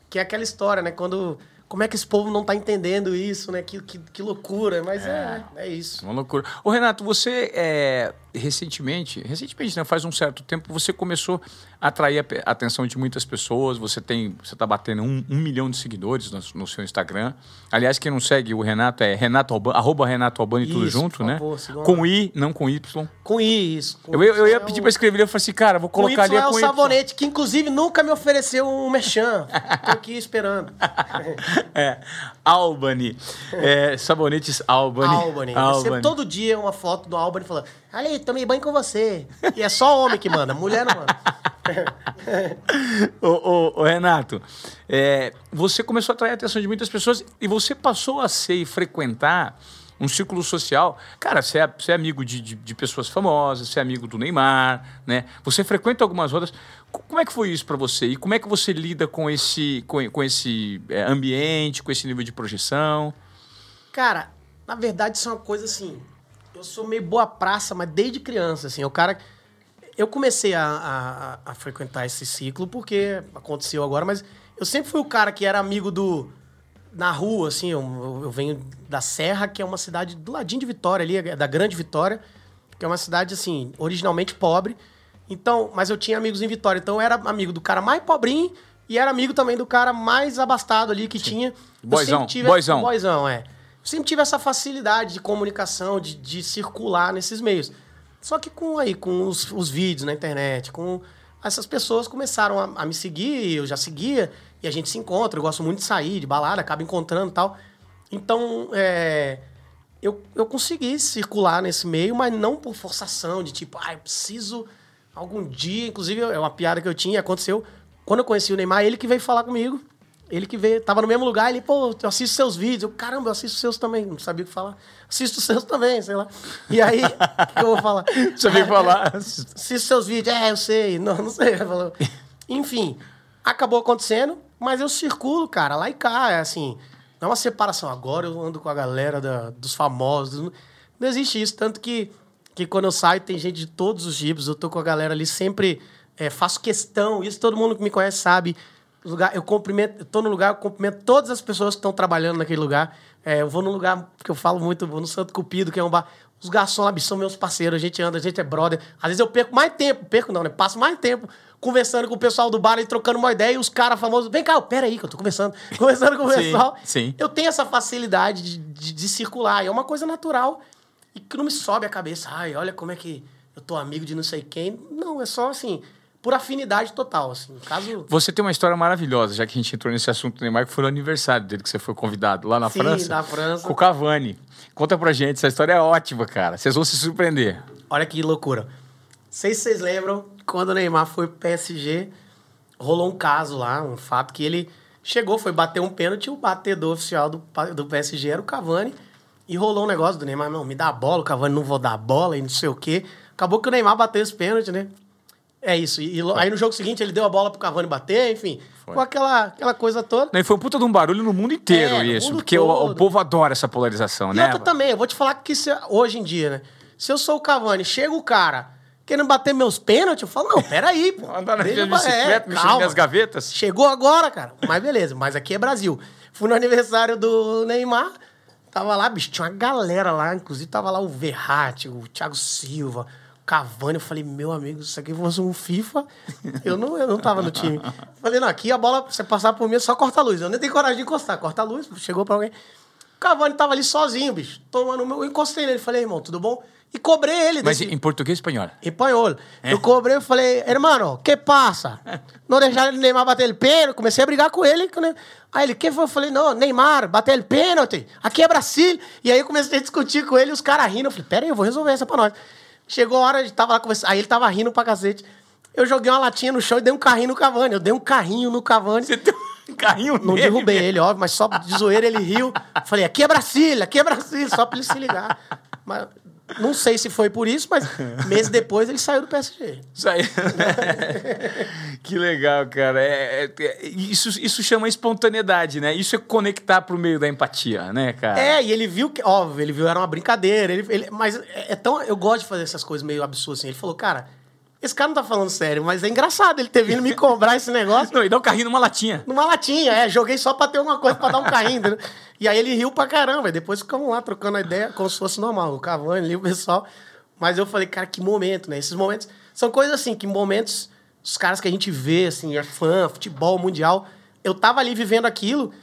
que é aquela história, né? Quando. Como é que esse povo não tá entendendo isso, né? Que, que, que loucura. Mas é, é isso. Uma loucura. Ô, Renato, você é, recentemente, recentemente, né, faz um certo tempo, você começou a atrair a atenção de muitas pessoas. Você tem, você tá batendo um, um milhão de seguidores no, no seu Instagram. Aliás, quem não segue o Renato é Renato Albani, arroba Renato Albani tudo junto, né? favor, sigam lá. Com I, não com Y. Com isso. Com Eu, eu, eu ia é pedir pra escrever, eu falei assim, cara, vou Com colocar ali Y é é o com Y. sabonete, que inclusive nunca me ofereceu um merchan. Tô aqui esperando. <laughs> <laughs> É, Albany. É, sabonetes Albany. Albany. Recebo todo dia uma foto do Albany falando: Olha aí, tomei banho com você. E é só homem que manda, mulher não manda. <laughs> Ô, ô, ô, Renato, é, você começou a atrair a atenção de muitas pessoas e você passou a ser e frequentar um círculo social. Cara, você é, você é amigo de, de, de pessoas famosas, você é amigo do Neymar, né? Você frequenta algumas rodas. Co- Como é que foi isso para você? E como é que você lida com esse, com, com esse é, ambiente, com esse nível de projeção? Cara, na verdade, isso é uma coisa assim. Eu sou meio boa praça, mas desde criança, assim. O cara. Eu comecei a, a- a frequentar esse ciclo porque aconteceu agora, mas eu sempre fui o cara que era amigo do. Na rua, assim, eu, eu venho da Serra, que é uma cidade do ladinho de Vitória, ali, da Grande Vitória, que é uma cidade, assim, originalmente pobre. Então, mas eu tinha amigos em Vitória, então eu era amigo do cara mais pobrinho e era amigo também do cara mais abastado ali que tinha. Eu Boizão, tive- boizão. Boizão, é. Eu sempre tive essa facilidade de comunicação, de, de circular nesses meios. Só que com aí, com os, os vídeos na internet, com essas pessoas começaram a, a me seguir, eu já seguia, e a gente se encontra. Eu gosto muito de sair, de balada, acaba encontrando e tal. Então, é, eu, eu consegui circular nesse meio, mas não por forçação, de tipo, ah, eu preciso algum dia. Inclusive, é uma piada que eu tinha, aconteceu. Quando eu conheci o Neymar, ele que veio falar comigo. Ele que veio, tava no mesmo lugar, ele, pô, eu assisto seus vídeos. Eu, caramba, eu assisto seus também. Não sabia o que falar. Assisto seus também, sei lá. E aí, o que eu vou falar? <laughs> Você veio falar. <laughs> Assisto seus vídeos. É, eu sei. Não, não sei. Enfim, acabou acontecendo, mas eu circulo, cara, lá e cá. É assim, não é uma separação. Agora eu ando com a galera da, dos famosos. Não existe isso. Tanto que, que quando eu saio, tem gente de todos os tipos. Eu tô com a galera ali sempre. É, faço questão, isso todo mundo que me conhece sabe lugar, eu cumprimento, eu tô no lugar, eu cumprimento todas as pessoas que estão trabalhando naquele lugar. É, eu vou num lugar que eu falo muito, vou no Santo Cupido, que é um bar. Os garçons lá são meus parceiros, a gente anda, a gente é brother. Às vezes eu perco mais tempo, perco não, né? Passo mais tempo conversando com o pessoal do bar e trocando uma ideia, e os caras famosos, vem cá, pera aí que eu tô conversando. <laughs> Conversando com o pessoal. Sim, sim. Eu tenho essa facilidade de, de, de circular, e é uma coisa natural e que não me sobe a cabeça. Ai, olha como é que eu tô amigo de não sei quem. Não, é só assim, por afinidade total, assim. Caso... Você tem uma história maravilhosa, já que a gente entrou nesse assunto do Neymar, que foi o aniversário dele que você foi convidado lá na Sim, França. da França. Com o Cavani. Conta pra gente, essa história é ótima, cara. Vocês vão se surpreender. Olha que loucura. Não sei se vocês lembram, quando o Neymar foi pro PSG, rolou um caso lá, um fato que ele chegou, foi bater um pênalti, o batedor oficial do, do PSG era o Cavani, e rolou um negócio do Neymar, não, me dá a bola, o Cavani não vou dar a bola, e não sei o quê. Acabou que o Neymar bateu esse pênalti, né? É isso. E, e aí no jogo seguinte ele deu a bola pro Cavani bater, enfim. Foi. Com aquela, aquela coisa toda. E foi um puta de um barulho no mundo inteiro É, isso. mundo porque o, o povo adora essa polarização, E né? outra também, eu vou te falar que se- hoje em dia, né? Se eu sou o Cavani, chega o cara querendo bater meus pênaltis, eu falo, não, peraí, pô. Andar na Deixa bicicleta, é, mexendo nas gavetas. Chegou agora, cara. Mas beleza, mas aqui é Brasil. Fui no aniversário do Neymar, tava lá, bicho, tinha uma galera lá, inclusive tava lá o Verratti, o Thiago Silva, o Cavani. Eu falei, meu amigo, se isso aqui fosse um FIFA, eu não, eu não tava no time. Falei, não, aqui a bola, você passar por mim, é só corta a luz. Eu nem tenho coragem de encostar, corta a luz, chegou pra alguém. O Cavani tava ali sozinho, bicho, tomando o meu. Eu encostei nele, falei, irmão, tudo bom? E cobrei ele. Mas desse- em português espanhol. espanhol. Eu cobrei e falei, hermano, que passa? <laughs> Não deixaram o Neymar bater o pênalti. Comecei a brigar com ele. Aí ele, que foi? Eu falei, não, Neymar, bater o pênalti. Aqui é Brasil. E aí eu comecei a discutir com ele, os caras rindo. Eu falei, pera aí, eu vou resolver essa pra nós. Chegou a hora, gente tava lá conversando. Aí ele tava rindo pra cacete. Eu joguei uma latinha no chão e dei um carrinho no Cavani. Eu dei um carrinho no Cavani. Você tem um carrinho Não nele, derrubei velho. ele, óbvio, mas só de zoeira ele riu. Falei, aqui é Brasília, aqui é Brasília, só pra ele se ligar. Mas não sei se foi por isso, mas <laughs> meses depois ele saiu do PSG. Aí. <laughs> que legal, cara. É, é- é- isso, isso chama espontaneidade, né? Isso é conectar pro meio da empatia, né, cara? É, e ele viu que, óbvio, ele viu era uma brincadeira, ele, ele- mas é, é tão, eu gosto de fazer essas coisas meio absurdas assim. Ele falou, cara, esse cara não tá falando sério, mas é engraçado ele ter vindo me cobrar esse negócio. Não, e dá um carrinho numa latinha. Numa latinha, é. Joguei só pra ter alguma coisa pra dar um carrinho. entendeu? E aí ele riu pra caramba. E depois ficamos lá trocando a ideia como se fosse normal. O Cavani ali, o pessoal. Mas eu falei, cara, que momento, né? Esses momentos. São coisas assim, que momentos. Os caras que a gente vê, assim, é fã, futebol, mundial. Eu tava ali vivendo aquilo.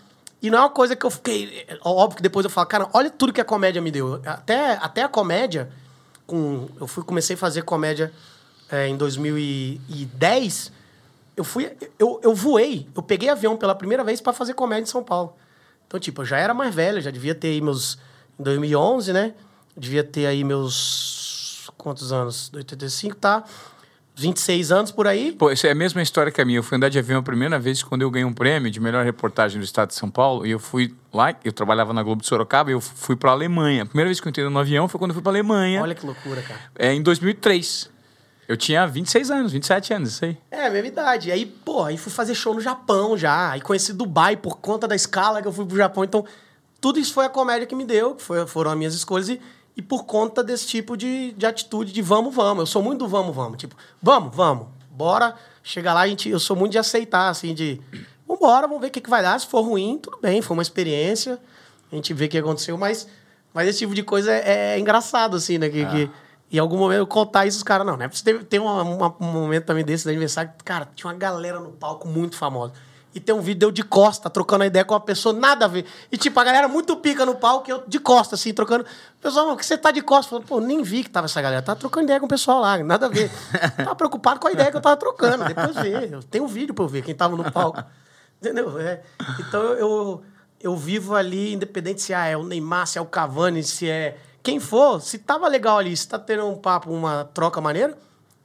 E não é uma coisa que eu fiquei. é Óbvio que depois eu falo, cara, olha tudo que a comédia me deu. Até, até a comédia. Com, eu fui, comecei a fazer comédia é, em 2010 eu fui. Eu, eu voei, eu peguei avião pela primeira vez para fazer comédia em São Paulo. Então, tipo, eu já era mais velho, já devia ter aí meus. Em 2011, né? Devia ter aí meus. Quantos anos? 85, tá? 26 anos por aí. Pô, isso é a mesma história que a minha. Eu fui andar de avião a primeira vez quando eu ganhei um prêmio de melhor reportagem do estado de São Paulo. E eu fui lá, eu trabalhava na Globo de Sorocaba e eu fui pra Alemanha. A primeira vez que eu entrei no avião foi quando eu fui pra Alemanha. Olha que loucura, cara. É em 2003. Eu tinha 26 anos, 27 anos, isso aí. É, mesma idade. Aí, pô, aí fui fazer show no Japão já. Aí conheci Dubai por conta da escala que eu fui pro Japão. Então, tudo isso foi a comédia que me deu, que foi, foram as minhas escolhas. E, e por conta desse tipo de, de atitude de vamos, vamos. Eu sou muito do vamos, vamos. Tipo, vamos, vamos. Bora. Chega lá, a gente, eu sou muito de aceitar, assim, de... Vambora, vamos ver o que, que vai dar. Se for ruim, tudo bem. Foi uma experiência. A gente vê o que aconteceu. Mas, mas esse tipo de coisa é, é engraçado, assim, né? Que, que em algum momento eu contar isso, os caras, não, né? Teve, tem uma- uma- um momento também desse do aniversário, que, cara, tinha uma galera no palco muito famosa. E tem um vídeo de eu de costa, trocando a ideia com uma pessoa, nada a ver. E, tipo, a galera muito pica no palco, eu de costa, assim, trocando. Pessoal, "Mano, que você tá de costa? Falando, pô, nem vi que tava essa galera. Tava trocando ideia com o pessoal lá, nada a ver. <laughs> tava preocupado com a ideia que eu tava trocando. Depois vê. Eu tenho um vídeo pra eu ver quem tava no palco. Entendeu? É. Então eu, eu, eu vivo ali, independente se é o Neymar, se é o Cavani, se é quem for, se tava legal ali, se tá tendo um papo, uma troca maneira,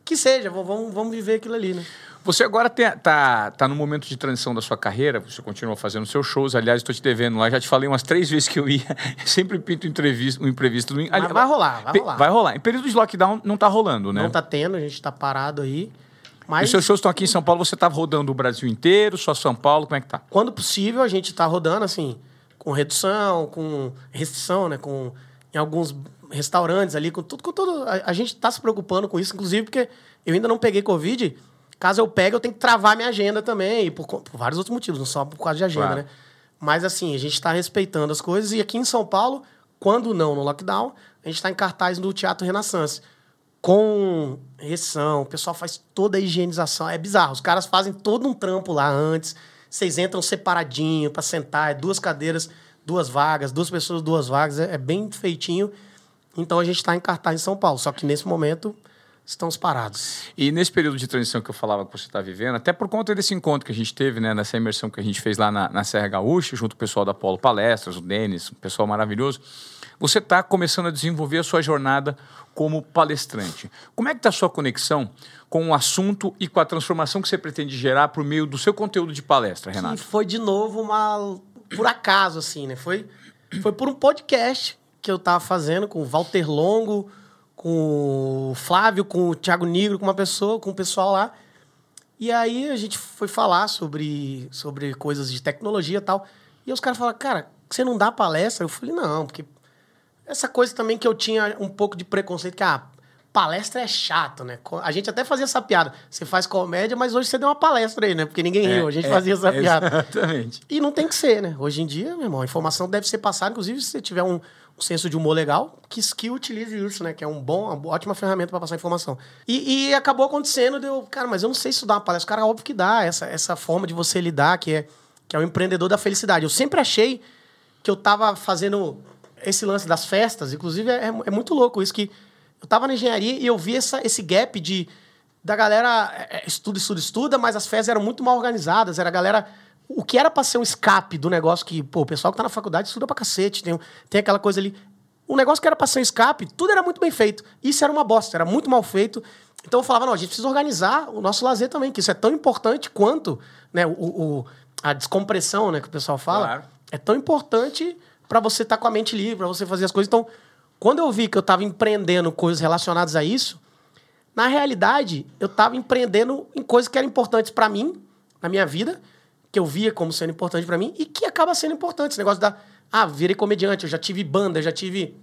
que seja, vamos, vamos- viver aquilo ali, né? Você agora tem, tá, tá no momento de transição da sua carreira, você continua fazendo seus shows. Aliás, estou te devendo lá, já te falei umas três vezes que eu ia, <laughs> sempre pinto entrevista, um imprevisto. Mas vai rolar, vai rolar. Vai rolar. Em período de lockdown não tá rolando, né? Não tá tendo, a gente tá parado aí. Mas... Os seus shows estão aqui em São Paulo, você tá rodando o Brasil inteiro, só São Paulo, como é que tá? Quando possível, a gente tá rodando, assim, com redução, com restrição, né? Com, em alguns restaurantes ali, com tudo, com tudo. A, a gente tá se preocupando com isso, inclusive porque eu ainda não peguei Covid. Caso eu pegue, eu tenho que travar minha agenda também, por, por vários outros motivos, não só por causa de agenda, claro. né? Mas assim, a gente está respeitando as coisas. E aqui em São Paulo, quando não no lockdown, a gente está em cartaz do Teatro Renaissance com restrição, o pessoal faz toda a higienização. É bizarro. Os caras fazem todo um trampo lá antes. Vocês entram separadinho para sentar, é duas cadeiras, duas vagas, duas pessoas, duas vagas. É, é bem feitinho. Então a gente está em cartaz em São Paulo. Só que nesse momento estamos parados. E nesse período de transição que eu falava que você está vivendo, até por conta desse encontro que a gente teve, né, nessa imersão que a gente fez lá na, na Serra Gaúcha, junto com o pessoal da Polo Palestras, o Denis, um pessoal maravilhoso, você está começando a desenvolver a sua jornada como palestrante. Como é que está a sua conexão com o assunto e com a transformação que você pretende gerar por meio do seu conteúdo de palestra, Renato? Que foi de novo uma por acaso assim, né? Foi foi por um podcast que eu estava fazendo com o Walter Longo, com o Flávio, com o Thiago Negro, com uma pessoa, com o pessoal lá. E aí a gente foi falar sobre, sobre coisas de tecnologia e tal. E os caras falaram, cara, você não dá palestra? Eu falei, não, porque essa coisa também que eu tinha um pouco de preconceito, que ah, palestra é chato, né? A gente até fazia essa piada. Você faz comédia, mas hoje você deu uma palestra aí, né? Porque ninguém é, riu, a gente é, fazia essa piada. Exatamente. E não tem que ser, né? Hoje em dia, meu irmão, a informação deve ser passada, inclusive se você tiver um, um senso de humor legal, que, que utilize isso, né? Que é um bom, uma ótima ferramenta para passar informação. E, e, acabou acontecendo, deu, cara, mas eu não sei se uma palestra. Cara, óbvio que dá, essa, essa forma de você lidar, que é, que é o empreendedor da felicidade. Eu sempre achei que eu tava fazendo esse lance das festas, inclusive, é, é muito louco isso que eu tava na engenharia e eu vi essa, esse gap de da galera é, é, estuda, estuda, estuda, mas as festas eram muito mal organizadas, era a galera o que era para ser um escape do negócio que, pô, o pessoal que tá na faculdade estuda pra cacete, tem, tem aquela coisa ali. O negócio que era pra ser um escape, tudo era muito bem feito. Isso era uma bosta, era muito mal feito. Então eu falava, não, a gente precisa organizar o nosso lazer também, que isso é tão importante quanto né, o, o a descompressão, né, que o pessoal fala. Claro. É tão importante para você estar tá com a mente livre, para você fazer as coisas. Então, quando eu vi que eu estava empreendendo coisas relacionadas a isso, na realidade, eu estava empreendendo em coisas que eram importantes para mim, na minha vida, que eu via como sendo importante para mim e que acaba sendo importante. Esse negócio da. Ah, virei comediante, eu já tive banda, eu já tive.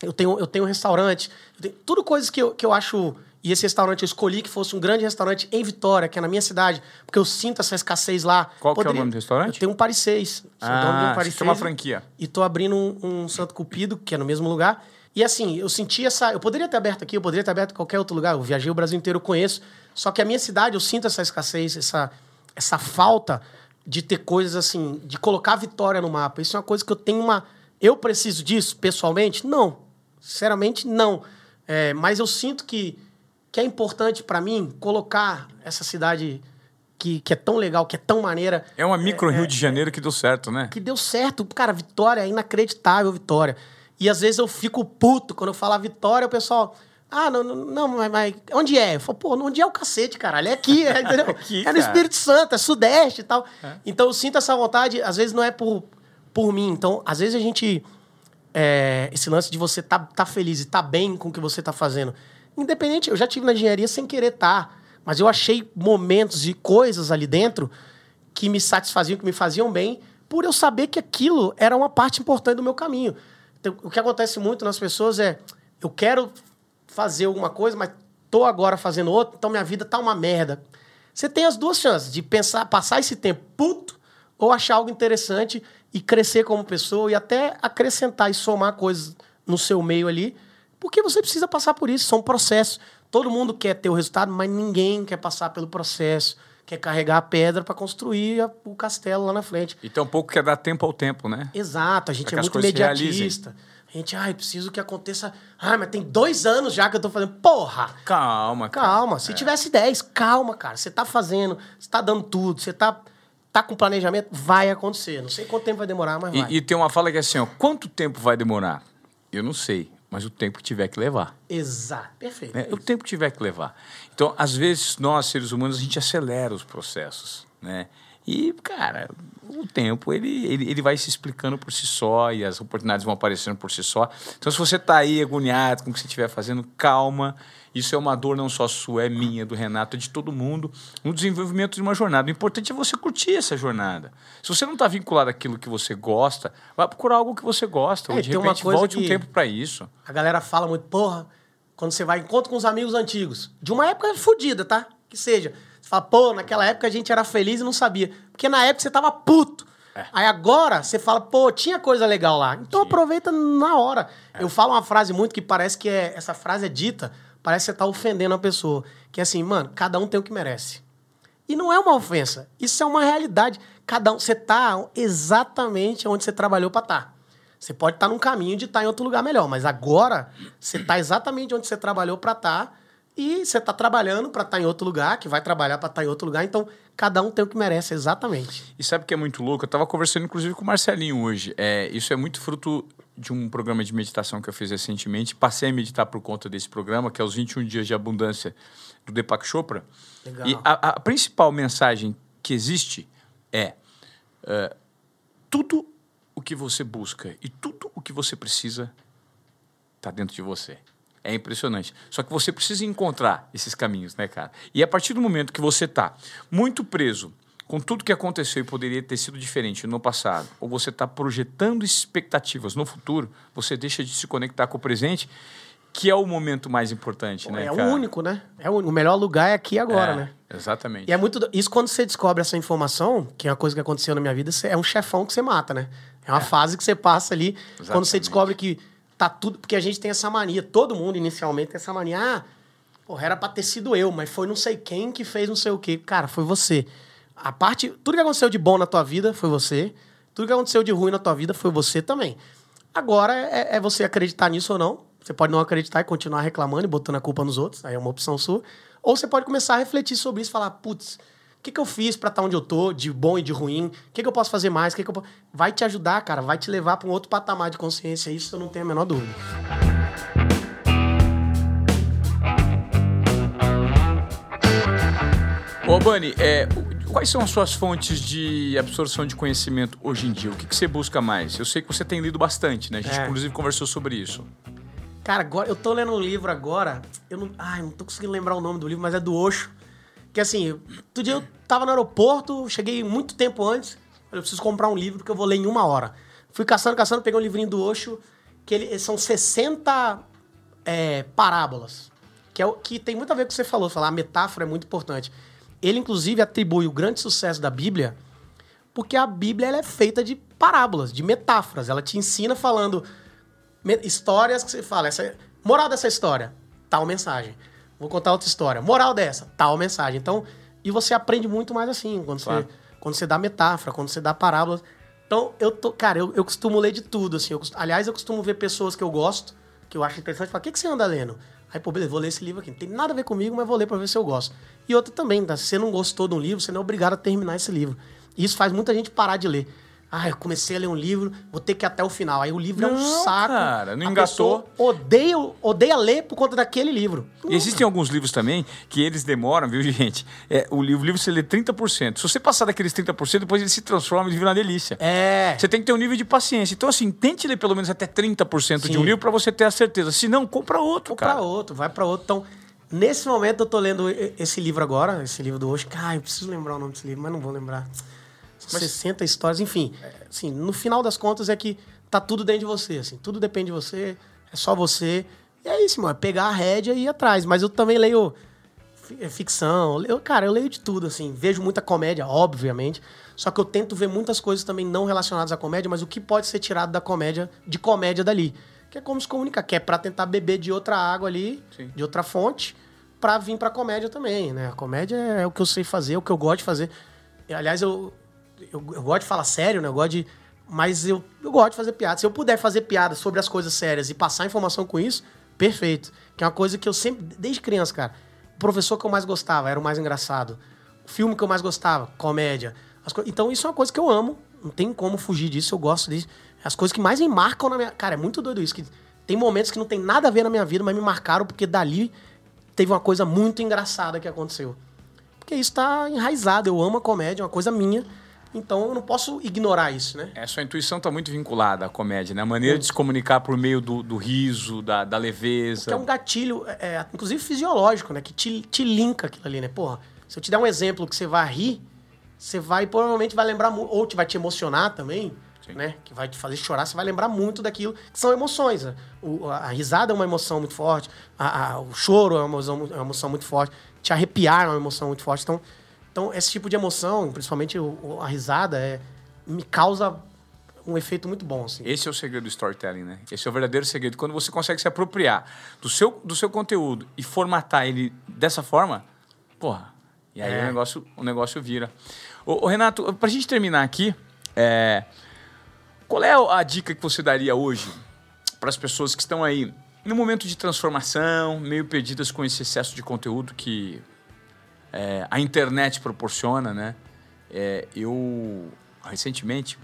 Eu tenho, eu tenho um restaurante. Tenho, tudo coisas que eu, que eu acho e esse restaurante eu escolhi que fosse um grande restaurante em Vitória, que é na minha cidade, porque eu sinto essa escassez lá. Qual Poderia... que é o nome do restaurante? Eu tenho um Paris 6. Ah, um Paris 6, é uma franquia. E tô abrindo um, um, Santo Cupido, que é no mesmo lugar. E assim, eu senti essa... Eu poderia ter aberto aqui, eu poderia ter aberto em qualquer outro lugar. Eu viajei o Brasil inteiro, eu conheço. Só que a minha cidade, eu sinto essa escassez, essa, essa falta de ter coisas assim, de colocar a Vitória no mapa. Isso é uma coisa que eu tenho uma... Eu preciso disso, pessoalmente? Não. Sinceramente, não. É, mas eu sinto que que é importante para mim colocar essa cidade que, que é tão legal, que é tão maneira. É uma micro é, Rio é, de Janeiro que deu certo, né? Que deu certo. Cara, Vitória é inacreditável, Vitória. E às vezes eu fico puto quando eu falo Vitória, o pessoal. Ah, não, não, não mas, mas, onde é? Eu falo, pô, onde é o cacete, caralho? É aqui, <laughs> é, entendeu? aqui, é no Espírito Santo, é Sudeste e tal. É. Então eu sinto essa vontade, às vezes não é por, por mim. Então, às vezes a gente. É, esse lance de você tá, tá feliz e tá bem com o que você tá fazendo independente, eu já tive na engenharia sem querer estar, tá, mas eu achei momentos e coisas ali dentro que me satisfaziam, que me faziam bem, por eu saber que aquilo era uma parte importante do meu caminho. Então, o que acontece muito nas pessoas é, eu quero fazer alguma coisa, mas tô agora fazendo outra, então minha vida tá uma merda. Você tem as duas chances de pensar, passar esse tempo puto ou achar algo interessante e crescer como pessoa e até acrescentar e somar coisas no seu meio ali porque você precisa passar por isso, são processos. Todo mundo quer ter o resultado, mas ninguém quer passar pelo processo, quer carregar a pedra para construir a, o castelo lá na frente. E pouco quer dar tempo ao tempo, né? Exato, a gente é muito imediatista. A gente, ai, preciso que aconteça. Ai, mas tem dois anos já que eu tô fazendo. Porra! Calma, cara. Calma. Se é. tivesse dez, calma, cara. Você tá fazendo, você tá dando tudo, você tá, tá com planejamento, vai acontecer. Não sei quanto tempo vai demorar, mas e, vai. E tem uma fala que é assim, ó, quanto tempo vai demorar? Eu não sei mas o tempo que tiver que levar. Exato, perfeito. Né? O tempo que tiver que levar. Então, às vezes, nós, seres humanos, a gente acelera os processos, né? E, cara, o tempo, ele, ele, ele vai se explicando por si só e as oportunidades vão aparecendo por si só. Então, se você está aí agoniado com o que você estiver fazendo, calma. Isso é uma dor não só sua, é minha, do Renato, é de todo mundo. No desenvolvimento de uma jornada. O importante é você curtir essa jornada. Se você não está vinculado àquilo que você gosta, vai procurar algo que você gosta. É, ou de tem uma repente volte um tempo para isso. A galera fala muito, porra, quando você vai encontro com os amigos antigos, de uma época fodida, tá? Que seja. Fala, pô, naquela época a gente era feliz e não sabia. Porque na época você tava puto. Aí agora você fala, pô, tinha coisa legal lá. Então aproveita na hora. Eu falo uma frase muito que parece que é. Essa frase é dita, parece que você tá ofendendo a pessoa. Que é assim, mano, cada um tem o que merece. E não é uma ofensa. Isso é uma realidade. Cada um, você tá exatamente onde você trabalhou para estar. Você pode estar num caminho de estar em outro lugar melhor, mas agora você está exatamente onde você trabalhou para estar e você está trabalhando para estar em outro lugar, que vai trabalhar para estar em outro lugar. Então, cada um tem o que merece, exatamente. E sabe o que é muito louco? Eu estava conversando, inclusive, com o Marcelinho hoje. É, isso é muito fruto de um programa de meditação que eu fiz recentemente. Passei a meditar por conta desse programa, que é os 21 Dias de Abundância do Deepak Chopra. Legal. E a, a principal mensagem que existe é, é, tudo o que você busca e tudo o que você precisa está dentro de você. É impressionante. Só que você precisa encontrar esses caminhos, né, cara? E a partir do momento que você está muito preso com tudo que aconteceu e poderia ter sido diferente no passado, ou você está projetando expectativas no futuro, você deixa de se conectar com o presente, que é o momento mais importante, né, é cara? o único, né? É o, o melhor lugar é aqui e agora, É, né? Exatamente. E é muito. Isso quando você descobre essa informação, que é uma coisa que aconteceu na minha vida, é um chefão que você mata, né? É uma fase que você passa ali quando você Exatamente. descobre que tá tudo. Porque a gente tem essa mania, todo mundo inicialmente tem essa mania. Ah, porra, era pra ter sido eu, mas foi não sei quem que fez não sei o quê. Cara, foi você. A parte. Tudo que aconteceu de bom na tua vida foi você. Tudo que aconteceu de ruim na tua vida foi você também. Agora é, é você acreditar nisso ou não. Você pode não acreditar e continuar reclamando e botando a culpa nos outros, aí é uma opção sua. Ou você pode começar a refletir sobre isso e falar, putz, o que, que eu fiz pra estar onde eu tô, de bom e de ruim? O que, que eu posso fazer mais? O que, que eu po-" Vai te ajudar, cara, vai te levar pra um outro patamar de consciência, isso eu não tenho a menor dúvida. Ô, Bani, é, quais são as suas fontes de absorção de conhecimento hoje em dia? O que, que você busca mais? Eu sei que você tem lido bastante, né? A gente, É. inclusive, conversou sobre isso. Cara, agora, eu tô lendo um livro agora, eu não, ai, não tô conseguindo lembrar o nome do livro, mas é do Osho. Que assim, outro dia eu tava no aeroporto, cheguei muito tempo antes, eu preciso comprar um livro que eu vou ler em uma hora. Fui caçando, caçando, peguei um livrinho do Osho, que ele, são 60 é, parábolas. Que, é o, que tem muito a ver com o que você falou, falar, a metáfora é muito importante. Ele, inclusive, atribui o grande sucesso da Bíblia porque a Bíblia ela é feita de parábolas, de metáforas. Ela te ensina falando histórias que você fala. Essa, moral dessa história, tal mensagem. Vou contar outra história. Moral dessa, tal mensagem. Então, e você aprende muito mais assim, quando, Claro. você, quando você dá metáfora, quando você dá parábolas. Então, eu tô. Cara, eu, eu costumo ler de tudo, assim. Eu aliás, eu costumo ver pessoas que eu gosto, que eu acho interessante, falar, o que, que você anda lendo? Aí, pô, beleza, vou ler esse livro aqui. Não tem nada a ver comigo, mas vou ler pra ver se eu gosto. E outra também, tá? se você não gostou de um livro, você não é obrigado a terminar esse livro. E isso faz muita gente parar de ler. Ah, eu comecei a ler um livro, vou ter que ir até o final. Aí o livro é um Não, saco. cara, não A engatou. Odeia, odeia ler por conta daquele livro. E existem alguns livros também que eles demoram, viu, gente? É, o livro, o livro você lê 30%. Se você passar daqueles 30%, depois ele se transforma e vira uma delícia. É. Você tem que ter um nível de paciência. Então, assim, tente ler pelo menos até 30% de Sim. um livro para você ter a certeza. Se não, compra outro, Ou cara. pra outro, vai pra outro. Então, nesse momento eu tô lendo esse livro agora, esse livro do Osho. Cara, eu preciso lembrar o nome desse livro, mas não vou lembrar. São 60 histórias, enfim. Assim, no final das contas é que tá tudo dentro de você, assim. Tudo depende de você, é só você. E é isso, mano. é Pegar a rédea e ir atrás. Mas eu também leio é, ficção. Eu, cara, eu leio de tudo, assim. Vejo muita comédia, obviamente. Só que eu tento ver muitas coisas também não relacionadas à comédia, mas o que pode ser tirado da comédia, de comédia dali. Que é como se comunicar, que é pra tentar beber de outra água ali, Sim. de outra fonte, pra vir pra comédia também, né? A comédia é o que eu sei fazer, é o que eu gosto de fazer. E, aliás, eu, eu, eu gosto de falar sério, né? Eu gosto de. Mas eu, eu gosto de fazer piada. Se eu puder fazer piada sobre as coisas sérias e passar informação com isso, perfeito. Que é uma coisa que eu sempre, desde criança, cara, o professor que eu mais gostava era o mais engraçado. O filme que eu mais gostava, comédia. Co- então isso é uma coisa que eu amo. Não tem como fugir disso, eu gosto disso. As coisas que mais me marcam na minha. Cara, é muito doido isso. Que tem momentos que não tem nada a ver na minha vida, mas me marcaram porque dali teve uma coisa muito engraçada que aconteceu. Porque isso tá enraizado, eu amo a comédia, é uma coisa minha. Então eu não posso ignorar isso, né? É, sua intuição está muito vinculada à comédia, né? A maneira de se comunicar por meio do, do riso, da, da leveza. Que é um gatilho, é, é, inclusive fisiológico, né? Que te, te linka aquilo ali, né? Porra, se eu te der um exemplo que você vai rir, você vai, provavelmente vai lembrar, ou te vai te emocionar também, Sim. né? Que vai te fazer chorar, você vai lembrar muito daquilo que são emoções. Né? O, a, a, risada é uma emoção muito forte, a, a, o choro é uma emoção, é uma emoção muito forte, te arrepiar é uma emoção muito forte. Então, então, esse tipo de emoção, principalmente a risada, é, me causa um efeito muito bom. Assim. Esse é o segredo do storytelling, né? Esse é o verdadeiro segredo. Quando você consegue se apropriar do seu, do seu conteúdo e formatar ele dessa forma, porra, e aí é. o, negócio, o negócio vira. Ô, ô Renato, pra gente terminar aqui, é, qual é a dica que você daria hoje para as pessoas que estão aí no momento de transformação, meio perdidas com esse excesso de conteúdo que é, a internet proporciona, né? É, eu, recentemente,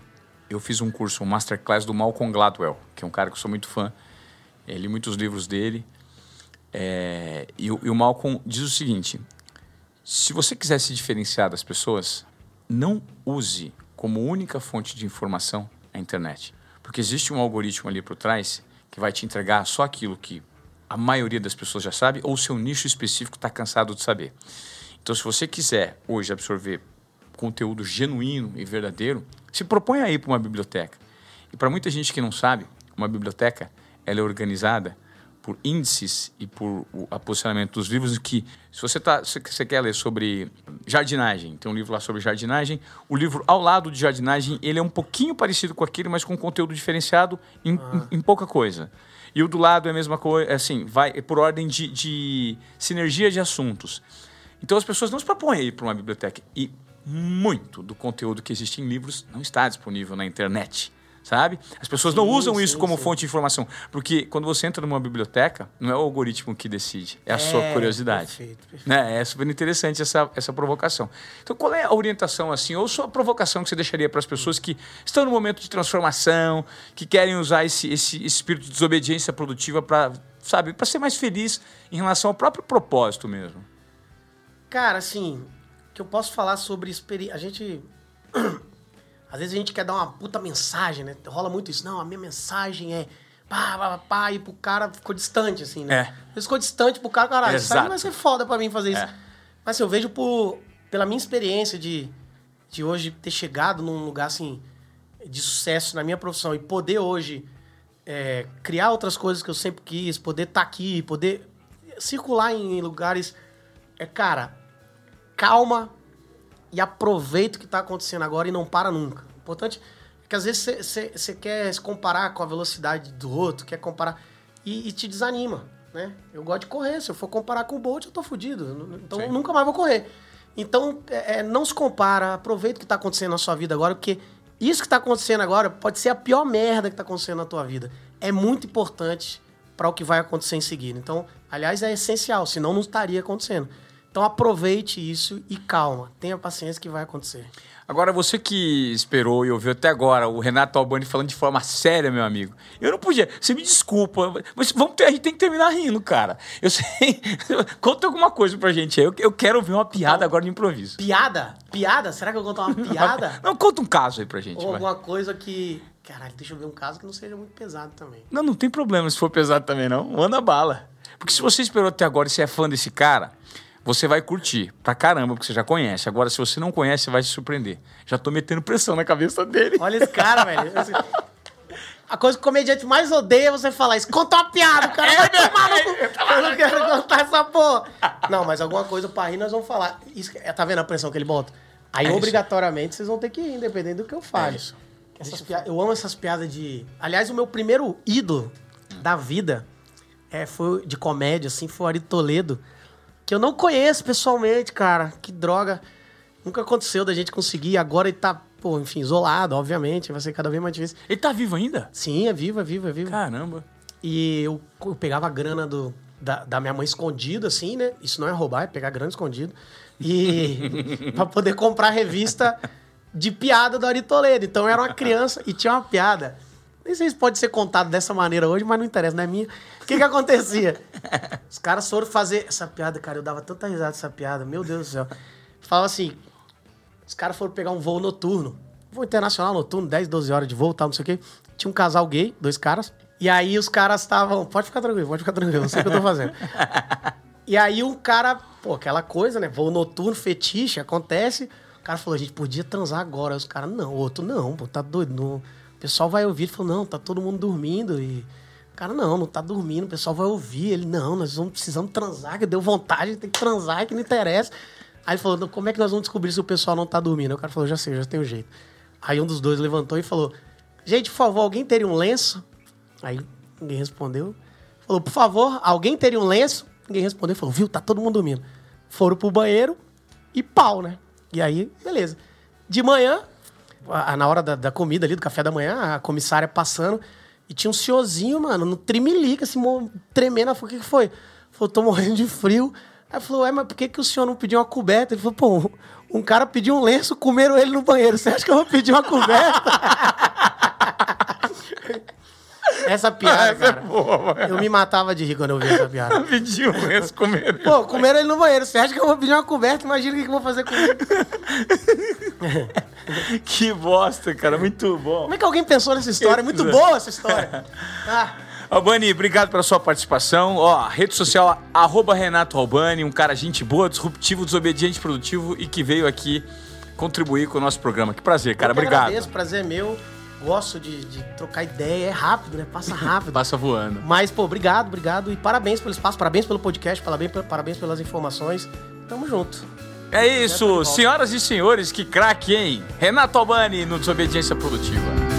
eu fiz um curso, um masterclass do Malcolm Gladwell, que é um cara que eu sou muito fã. Eu li muitos livros dele. É, e, e o Malcolm diz o seguinte: se você quiser se diferenciar das pessoas, não use como única fonte de informação a internet. Porque existe um algoritmo ali por trás que vai te entregar só aquilo que a maioria das pessoas já sabe ou seu nicho específico está cansado de saber. Então, se você quiser hoje absorver conteúdo genuíno e verdadeiro, se propõe aí para uma biblioteca. E para muita gente que não sabe, uma biblioteca ela é organizada por índices e por o posicionamento dos livros que se você tá se você quer ler sobre jardinagem tem um livro lá sobre jardinagem o livro ao lado de jardinagem ele é um pouquinho parecido com aquele mas com conteúdo diferenciado em, ah. em, em pouca coisa e o do lado é a mesma coisa assim vai por ordem de, de sinergia de assuntos então as pessoas não se propõem a ir para uma biblioteca. E muito do conteúdo que existe em livros não está disponível na internet sabe? As pessoas sim, não usam sim, isso como sim. fonte de informação, porque quando você entra numa biblioteca, não é o algoritmo que decide, é a é, sua curiosidade. Perfeito, perfeito. Né? É super interessante essa, essa provocação. Então, qual é a orientação, assim, ou sua provocação que você deixaria para as pessoas que estão no momento de transformação, que querem usar esse, esse espírito de desobediência produtiva para, sabe, para ser mais feliz em relação ao próprio propósito mesmo? Cara, assim, que eu posso falar sobre experiência. A gente. <clears throat> Às vezes a gente quer dar uma puta mensagem, né? Rola muito isso. Não, a minha mensagem é. Pá, pá, pá, e pro cara ficou distante, assim, né? É. Ficou distante pro cara, caralho, isso aí vai ser foda pra mim fazer isso. É. Mas assim, eu vejo por, pela minha experiência de, de hoje ter chegado num lugar, assim, de sucesso na minha profissão e poder hoje é, criar outras coisas que eu sempre quis, poder estar tá aqui, poder circular em lugares é, cara, calma e aproveita o que está acontecendo agora e não para nunca. O importante é que às vezes você quer se comparar com a velocidade do outro, quer comparar e, e, te desanima, né? Eu gosto de correr, se eu for comparar com o Bolt, eu tô fudido. Então Sim. nunca mais vou correr. Então, é, é não se compara, aproveita o que está acontecendo na sua vida agora, porque isso que está acontecendo agora pode ser a pior merda que está acontecendo na tua vida. É muito importante para o que vai acontecer em seguida. Então, aliás, é essencial, senão não estaria acontecendo. Então aproveite isso e calma, tenha paciência que vai acontecer. Agora, você que esperou e ouviu até agora o Renato Albani falando de forma séria, meu amigo. Eu não podia. Você me desculpa, mas vamos ter, a gente tem que terminar rindo, cara. Eu sei. <laughs> Conta alguma coisa pra gente aí. Eu, eu quero ouvir uma piada agora de improviso. Piada? Piada? Será que eu vou contar uma <laughs> piada? não, conta um caso aí pra gente. Ou vai. alguma coisa que. Caralho, deixa eu ver um caso que não seja muito pesado também. Não, não tem problema se for pesado também, não. Manda bala. Porque se você esperou até agora e você é fã desse cara, você vai curtir pra caramba, porque você já conhece. Agora, se você não conhece, você vai se surpreender. Já tô metendo pressão na cabeça dele. Olha esse cara, velho. <laughs> A coisa que o comediante mais odeia é você falar isso. Conta uma piada, cara. É, vai tomar no... <laughs> Eu não quero contar essa porra. Não, mas alguma coisa pra rir nós vamos falar. Isso, tá vendo a pressão que ele bota? Aí, é obrigatoriamente, vocês vão ter que ir, independente do que eu fale. É Eu amo essas piadas de... Aliás, o meu primeiro ídolo da vida é, foi de comédia, assim, foi o Ari Toledo que eu não conheço pessoalmente, cara. Que droga. Nunca aconteceu da gente conseguir. Agora ele tá, pô, enfim, isolado, obviamente. Vai ser cada vez mais difícil. Ele tá vivo ainda? Sim, é vivo, é vivo, é vivo. Caramba. E eu, eu pegava a grana do, da, da, minha mãe escondida, assim, né? Isso não é roubar, é pegar grana escondido. E <laughs> pra poder comprar revista de piada do Ari Toledo. Então eu era uma criança e tinha uma piada Nem sei se pode ser contado dessa maneira hoje, mas não interessa, não é minha. O que que acontecia? <laughs> Os caras foram fazer essa piada, cara, eu dava tanta risada dessa piada, meu Deus do céu. Falava assim, os caras foram pegar um voo noturno, voo internacional noturno, 10, 12 horas de voo, tal, não sei o quê. Tinha um casal gay, dois caras, e aí os caras estavam, pode ficar tranquilo, pode ficar tranquilo, não sei o que eu tô fazendo. <laughs> E aí um cara, pô, aquela coisa, né? Voo noturno, fetiche, acontece. O cara falou, a gente podia transar agora. Aí os caras, não, o outro, não, pô, tá doido. Não. O pessoal vai ouvir. Ele falou, não, tá todo mundo dormindo. E o cara, não, não tá dormindo, o pessoal vai ouvir. Ele, não, nós vamos precisando transar, que deu vontade, tem que transar, que não interessa. Aí ele falou, como é que nós vamos descobrir se o pessoal não tá dormindo? Aí o cara falou, já sei, já tenho jeito. Aí um dos dois levantou e falou, gente, por favor, alguém teria um lenço? Aí ninguém respondeu. Falou, por favor, alguém teria um lenço? Ninguém respondeu. Falou, viu, tá todo mundo dormindo. Foram pro banheiro e pau, né? E aí, beleza. De manhã, a- na hora da, da comida ali, do café da manhã, a comissária passando. E tinha um senhorzinho, mano, no trimelica, assim, tremendo. Ela falou, o que, que foi? Falou, tô morrendo de frio. Aí falou, é, mas por que, que o senhor não pediu uma coberta? Ele falou, pô, um cara pediu um lenço, comeram ele no banheiro. Você acha que eu vou pedir uma coberta? <laughs> Essa piada, Essa é cara. boa, mano. Eu me matava de rir quando eu vi essa piada. <laughs> Pediu lenço comer. Pô, comeram ele no banheiro. Você acha que eu vou pedir uma coberta? Imagina o que eu vou fazer comigo. <laughs> Que bosta, cara. Muito bom. Como é que alguém pensou nessa história? É muito boa essa história. <laughs> Ah, Albani, obrigado pela sua participação. Ó, rede social, arroba Renato Albani, um cara gente boa, disruptivo, desobediente, produtivo e que veio aqui contribuir com o nosso programa. Que prazer, cara. eu que Obrigado. agradeço, prazer é meu. Gosto de, de trocar ideia. É rápido, né? Passa <laughs> rápido. Passa voando. Mas, pô, obrigado, obrigado. E parabéns pelo espaço, parabéns pelo podcast, parabéns, parabéns pelas informações. Tamo junto. É isso, senhoras e senhores, que craque, hein? Renato Albani no Desobediência Produtiva.